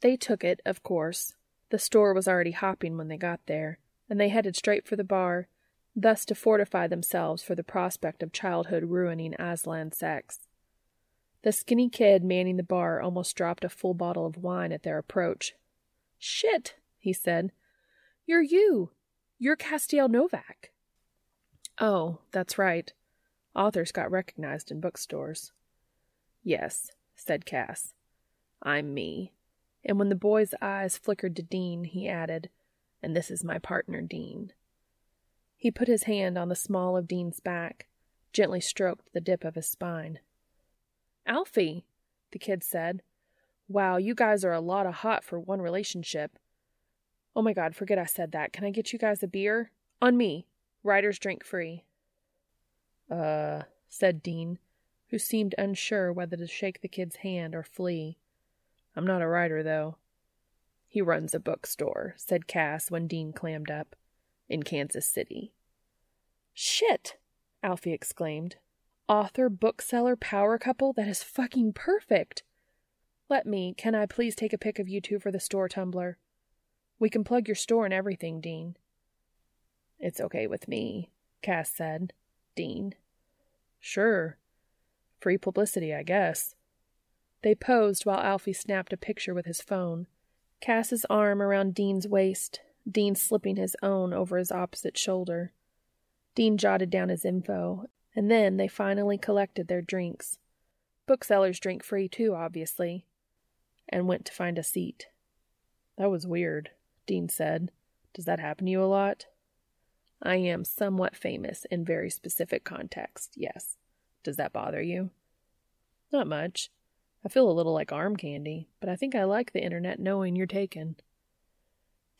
They took it, of course. The store was already hopping when they got there, and they headed straight for the bar, thus to fortify themselves for the prospect of childhood ruining Aslan sex. The skinny kid manning the bar almost dropped a full bottle of wine at their approach. Shit, he said. You're you. You're Castiel Novak. Oh, that's right. Authors got recognized in bookstores. Yes, said Cass. I'm me. And when the boy's eyes flickered to Dean, he added, And this is my partner, Dean. He put his hand on the small of Dean's back, gently stroked the dip of his spine. Alfie, the kid said. Wow, you guys are a lot of hot for one relationship. Oh my god, forget I said that. Can I get you guys a beer? On me. Riders drink free. Uh, said Dean, who seemed unsure whether to shake the kid's hand or flee. I'm not a writer, though. He runs a bookstore, said Cass when Dean clammed up, in Kansas City. Shit! Alfie exclaimed. Author bookseller power couple? That is fucking perfect! Let me, can I please take a pic of you two for the store Tumblr? We can plug your store and everything, Dean. It's okay with me, Cass said. Dean. Sure. Free publicity, I guess. They posed while Alfie snapped a picture with his phone. Cass's arm around Dean's waist, Dean slipping his own over his opposite shoulder. Dean jotted down his info, and then they finally collected their drinks. Booksellers drink free too, obviously, and went to find a seat. That was weird, Dean said. Does that happen to you a lot? I am somewhat famous in very specific context, yes. Does that bother you? Not much. I feel a little like arm candy, but I think I like the internet knowing you're taken.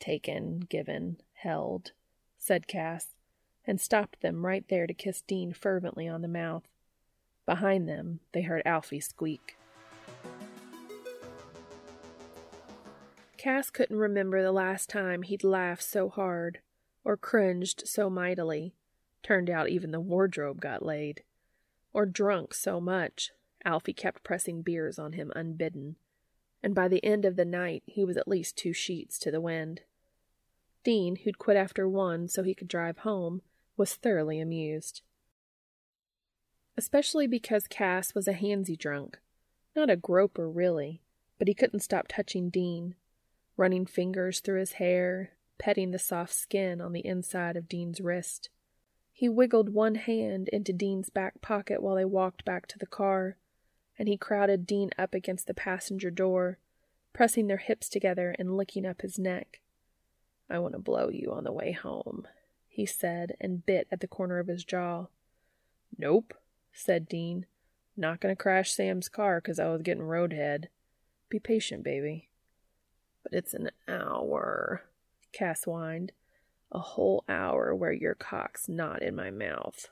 Taken, given, held, said Cass, and stopped them right there to kiss Dean fervently on the mouth. Behind them, they heard Alfie squeak. Cass couldn't remember the last time he'd laughed so hard, or cringed so mightily. Turned out even the wardrobe got laid. Or drunk so much. Alfie kept pressing beers on him unbidden, and by the end of the night he was at least two sheets to the wind. Dean, who'd quit after one so he could drive home, was thoroughly amused. Especially because Cass was a handsy drunk, Not a groper, really, but he couldn't stop touching Dean, running fingers through his hair, petting the soft skin on the inside of Dean's wrist. He wiggled one hand into Dean's back pocket while they walked back to the car, and he crowded Dean up against the passenger door, pressing their hips together and licking up his neck. I want to blow you on the way home, he said, and bit at the corner of his jaw. Nope, said Dean. Not going to crash Sam's car 'cause I was getting roadhead. Be patient, baby. But it's an hour, Cass whined. A whole hour where your cock's not in my mouth.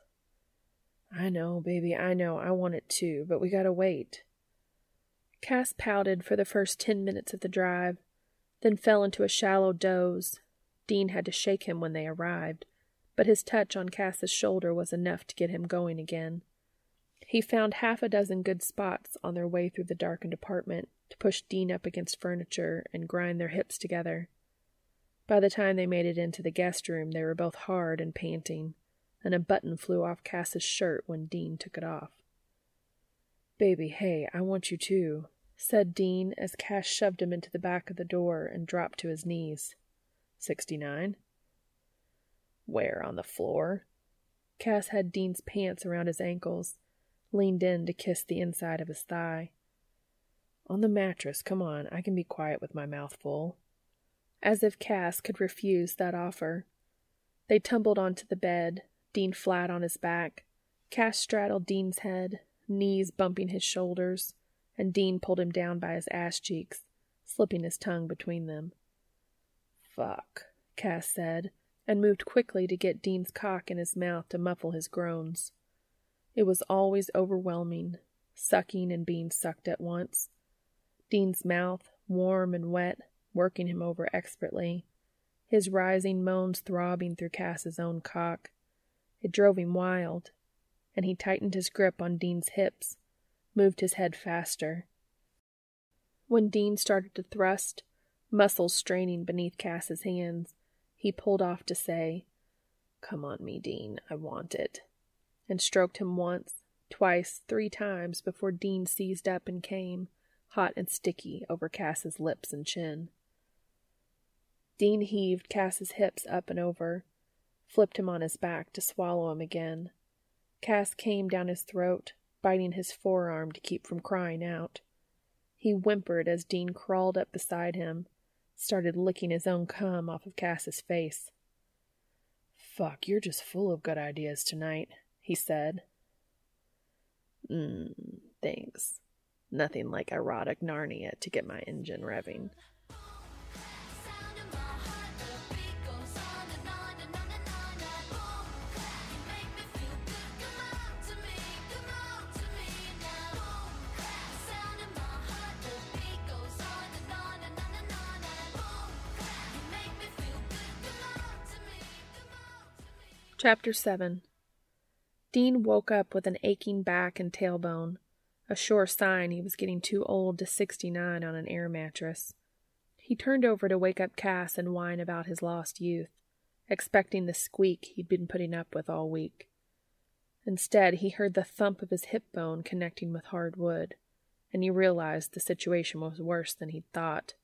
I know, baby, I know. I want it too, but we gotta wait. Cass pouted for the first ten minutes of the drive, then fell into a shallow doze. Dean had to shake him when they arrived, but his touch on Cass's shoulder was enough to get him going again. He found half a dozen good spots on their way through the darkened apartment to push Dean up against furniture and grind their hips together. By the time they made it into the guest room, they were both hard and panting, and a button flew off Cass's shirt when Dean took it off. Baby, hey, I want you too, said Dean as Cass shoved him into the back of the door and dropped to his knees. Sixty nine. Where on the floor? Cass had Dean's pants around his ankles, leaned in to kiss the inside of his thigh. On the mattress, come on, I can be quiet with my mouth full. As if Cass could refuse that offer. They tumbled onto the bed, Dean flat on his back. Cass straddled Dean's head, knees bumping his shoulders, and Dean pulled him down by his ass cheeks, slipping his tongue between them. Fuck, Cass said, and moved quickly to get Dean's cock in his mouth to muffle his groans. It was always overwhelming, sucking and being sucked at once. Dean's mouth, warm and wet, working him over expertly, his rising moans throbbing through Cass's own cock. It drove him wild, and he tightened his grip on Dean's hips, moved his head faster. When Dean started to thrust, muscles straining beneath Cass's hands, he pulled off to say, Come on me, Dean, I want it, and stroked him once, twice, three times before Dean seized up and came, hot and sticky, over Cass's lips and chin. Dean heaved Cass's hips up and over, flipped him on his back to swallow him again. Cass came down his throat, biting his forearm to keep from crying out. He whimpered as Dean crawled up beside him, started licking his own cum off of Cass's face. Fuck, you're just full of good ideas tonight, he said. Mmm, thanks. Nothing like erotic Narnia to get my engine revving. Chapter 7 Dean woke up with an aching back and tailbone, a sure sign he was getting too old to 69 on an air mattress. He turned over to wake up Cass and whine about his lost youth, expecting the squeak he'd been putting up with all week. Instead, he heard the thump of his hip bone connecting with hard wood, and he realized the situation was worse than he'd thought.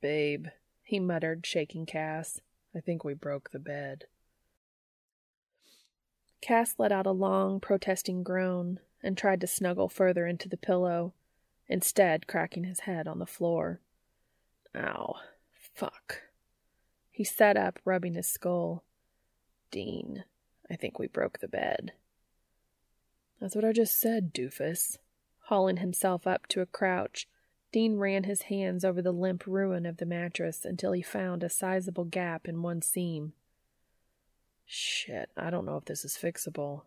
Babe, he muttered, shaking Cass, I think we broke the bed. Cass let out a long, protesting groan and tried to snuggle further into the pillow, instead, cracking his head on the floor. Ow. Fuck. He sat up, rubbing his skull. Dean, I think we broke the bed. That's what I just said, doofus. Hauling himself up to a crouch, Dean ran his hands over the limp ruin of the mattress until he found a sizable gap in one seam. Shit, I don't know if this is fixable.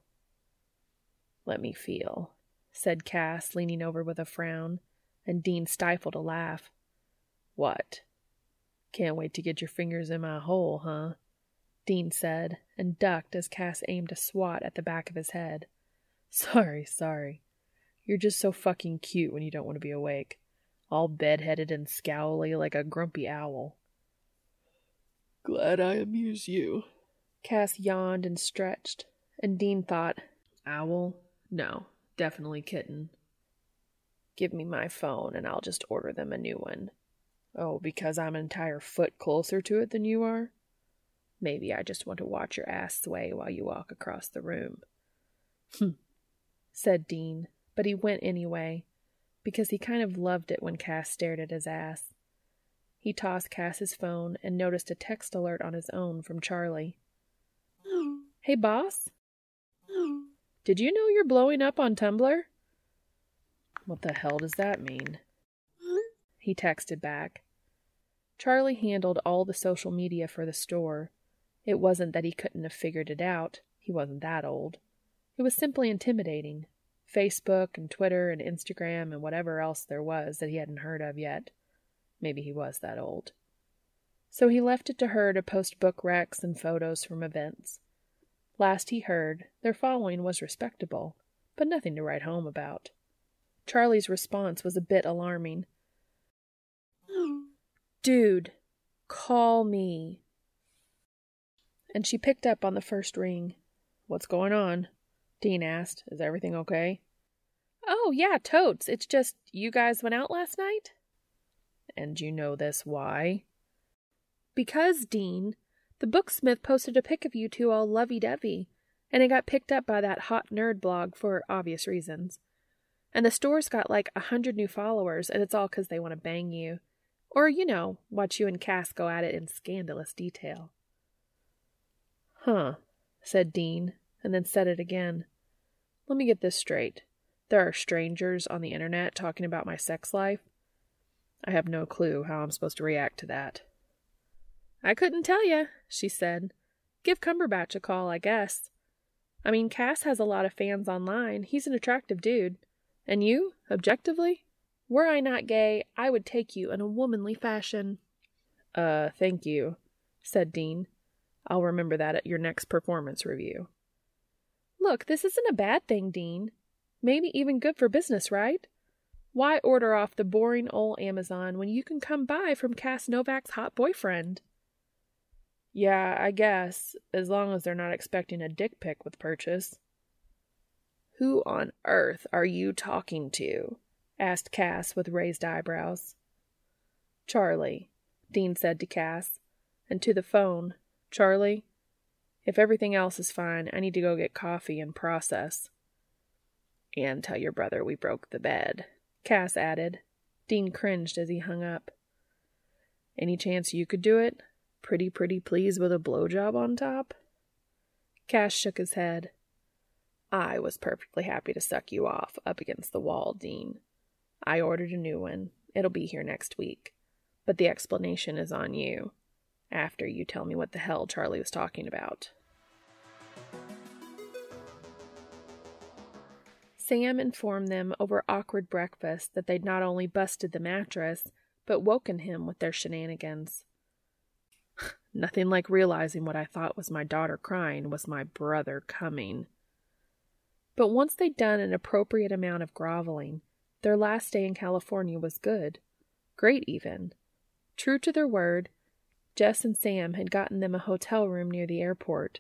Let me feel, said Cass, leaning over with a frown, and Dean stifled a laugh. What? Can't wait to get your fingers in my hole, huh? Dean said, and ducked as Cass aimed a swat at the back of his head. Sorry, sorry. You're just so fucking cute when you don't want to be awake. All bedheaded and scowly like a grumpy owl. Glad I amuse you. Cass yawned and stretched, and Dean thought, Owl? No, definitely kitten. Give me my phone and I'll just order them a new one. Oh, because I'm an entire foot closer to it than you are? Maybe I just want to watch your ass sway while you walk across the room. Hm, said Dean, but he went anyway, because he kind of loved it when Cass stared at his ass. He tossed Cass his phone and noticed a text alert on his own from Charlie. Hey, boss? Did you know you're blowing up on Tumblr? What the hell does that mean? He texted back. Charlie handled all the social media for the store. It wasn't that he couldn't have figured it out, he wasn't that old. It was simply intimidating. Facebook and Twitter and Instagram and whatever else there was that he hadn't heard of yet. Maybe he was that old. So he left it to her to post book recs and photos from events. Last he heard, their following was respectable, but nothing to write home about. Charlie's response was a bit alarming. Dude, call me. And she picked up on the first ring. What's going on? Dean asked. Is everything okay? Oh, yeah, totes. It's just you guys went out last night? And you know this why? Because, Dean, the booksmith posted a pic of you two all lovey dovey, and it got picked up by that hot nerd blog for obvious reasons. And the store's got like a hundred new followers, and it's all 'cause they want to bang you. Or, you know, watch you and Cass go at it in scandalous detail. Huh, said Dean, and then said it again. Let me get this straight. There are strangers on the internet talking about my sex life. I have no clue how I'm supposed to react to that. I couldn't tell you, she said. Give Cumberbatch a call, I guess. I mean, Cass has a lot of fans online. He's an attractive dude. And you, objectively? Were I not gay, I would take you in a womanly fashion. Uh, thank you, said Dean. I'll remember that at your next performance review. Look, this isn't a bad thing, Dean. Maybe even good for business, right? Why order off the boring old Amazon when you can come buy from Cass Novak's hot boyfriend? Yeah, I guess, as long as they're not expecting a dick pic with purchase. Who on earth are you talking to? asked Cass with raised eyebrows. Charlie, Dean said to Cass, and to the phone, Charlie, if everything else is fine, I need to go get coffee and process. And tell your brother we broke the bed, Cass added. Dean cringed as he hung up. Any chance you could do it? Pretty, pretty please with a blowjob on top? Cass shook his head. I was perfectly happy to suck you off up against the wall, Dean. I ordered a new one. It'll be here next week. But the explanation is on you, after you tell me what the hell Charlie was talking about. Sam informed them over awkward breakfast that they'd not only busted the mattress, but woken him with their shenanigans. Nothing like realizing what I thought was my daughter crying was my brother coming. But once they'd done an appropriate amount of groveling, their last day in California was good. Great, even. True to their word, Jess and Sam had gotten them a hotel room near the airport,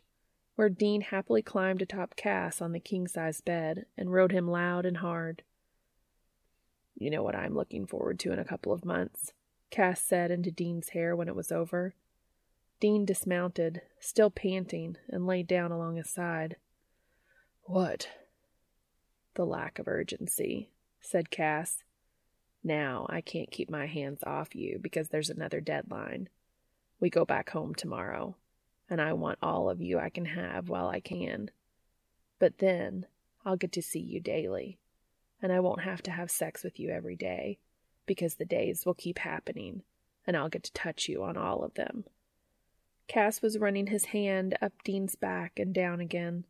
where Dean happily climbed atop Cass on the king size bed and rode him loud and hard. You know what I'm looking forward to in a couple of months, Cass said into Dean's hair when it was over. Dean dismounted, still panting, and lay down along his side. What? The lack of urgency, said Cass. Now I can't keep my hands off you because there's another deadline. We go back home tomorrow, and I want all of you I can have while I can. But then I'll get to see you daily, and I won't have to have sex with you every day because the days will keep happening, and I'll get to touch you on all of them. Cass was running his hand up Dean's back and down again.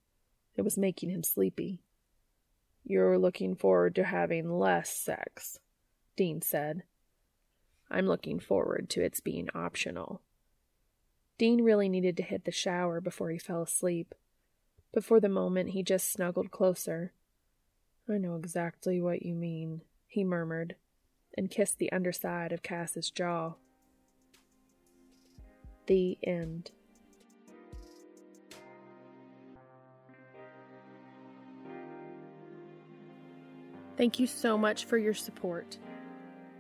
It was making him sleepy. You're looking forward to having less sex, Dean said. I'm looking forward to its being optional. Dean really needed to hit the shower before he fell asleep, but for the moment he just snuggled closer. I know exactly what you mean, he murmured, and kissed the underside of Cass's jaw. The end. Thank you so much for your support.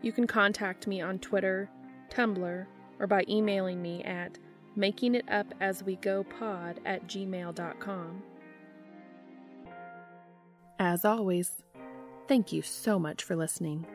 You can contact me on Twitter, Tumblr, or by emailing me at makingitupaswegopod at gmail.com. As always, thank you so much for listening.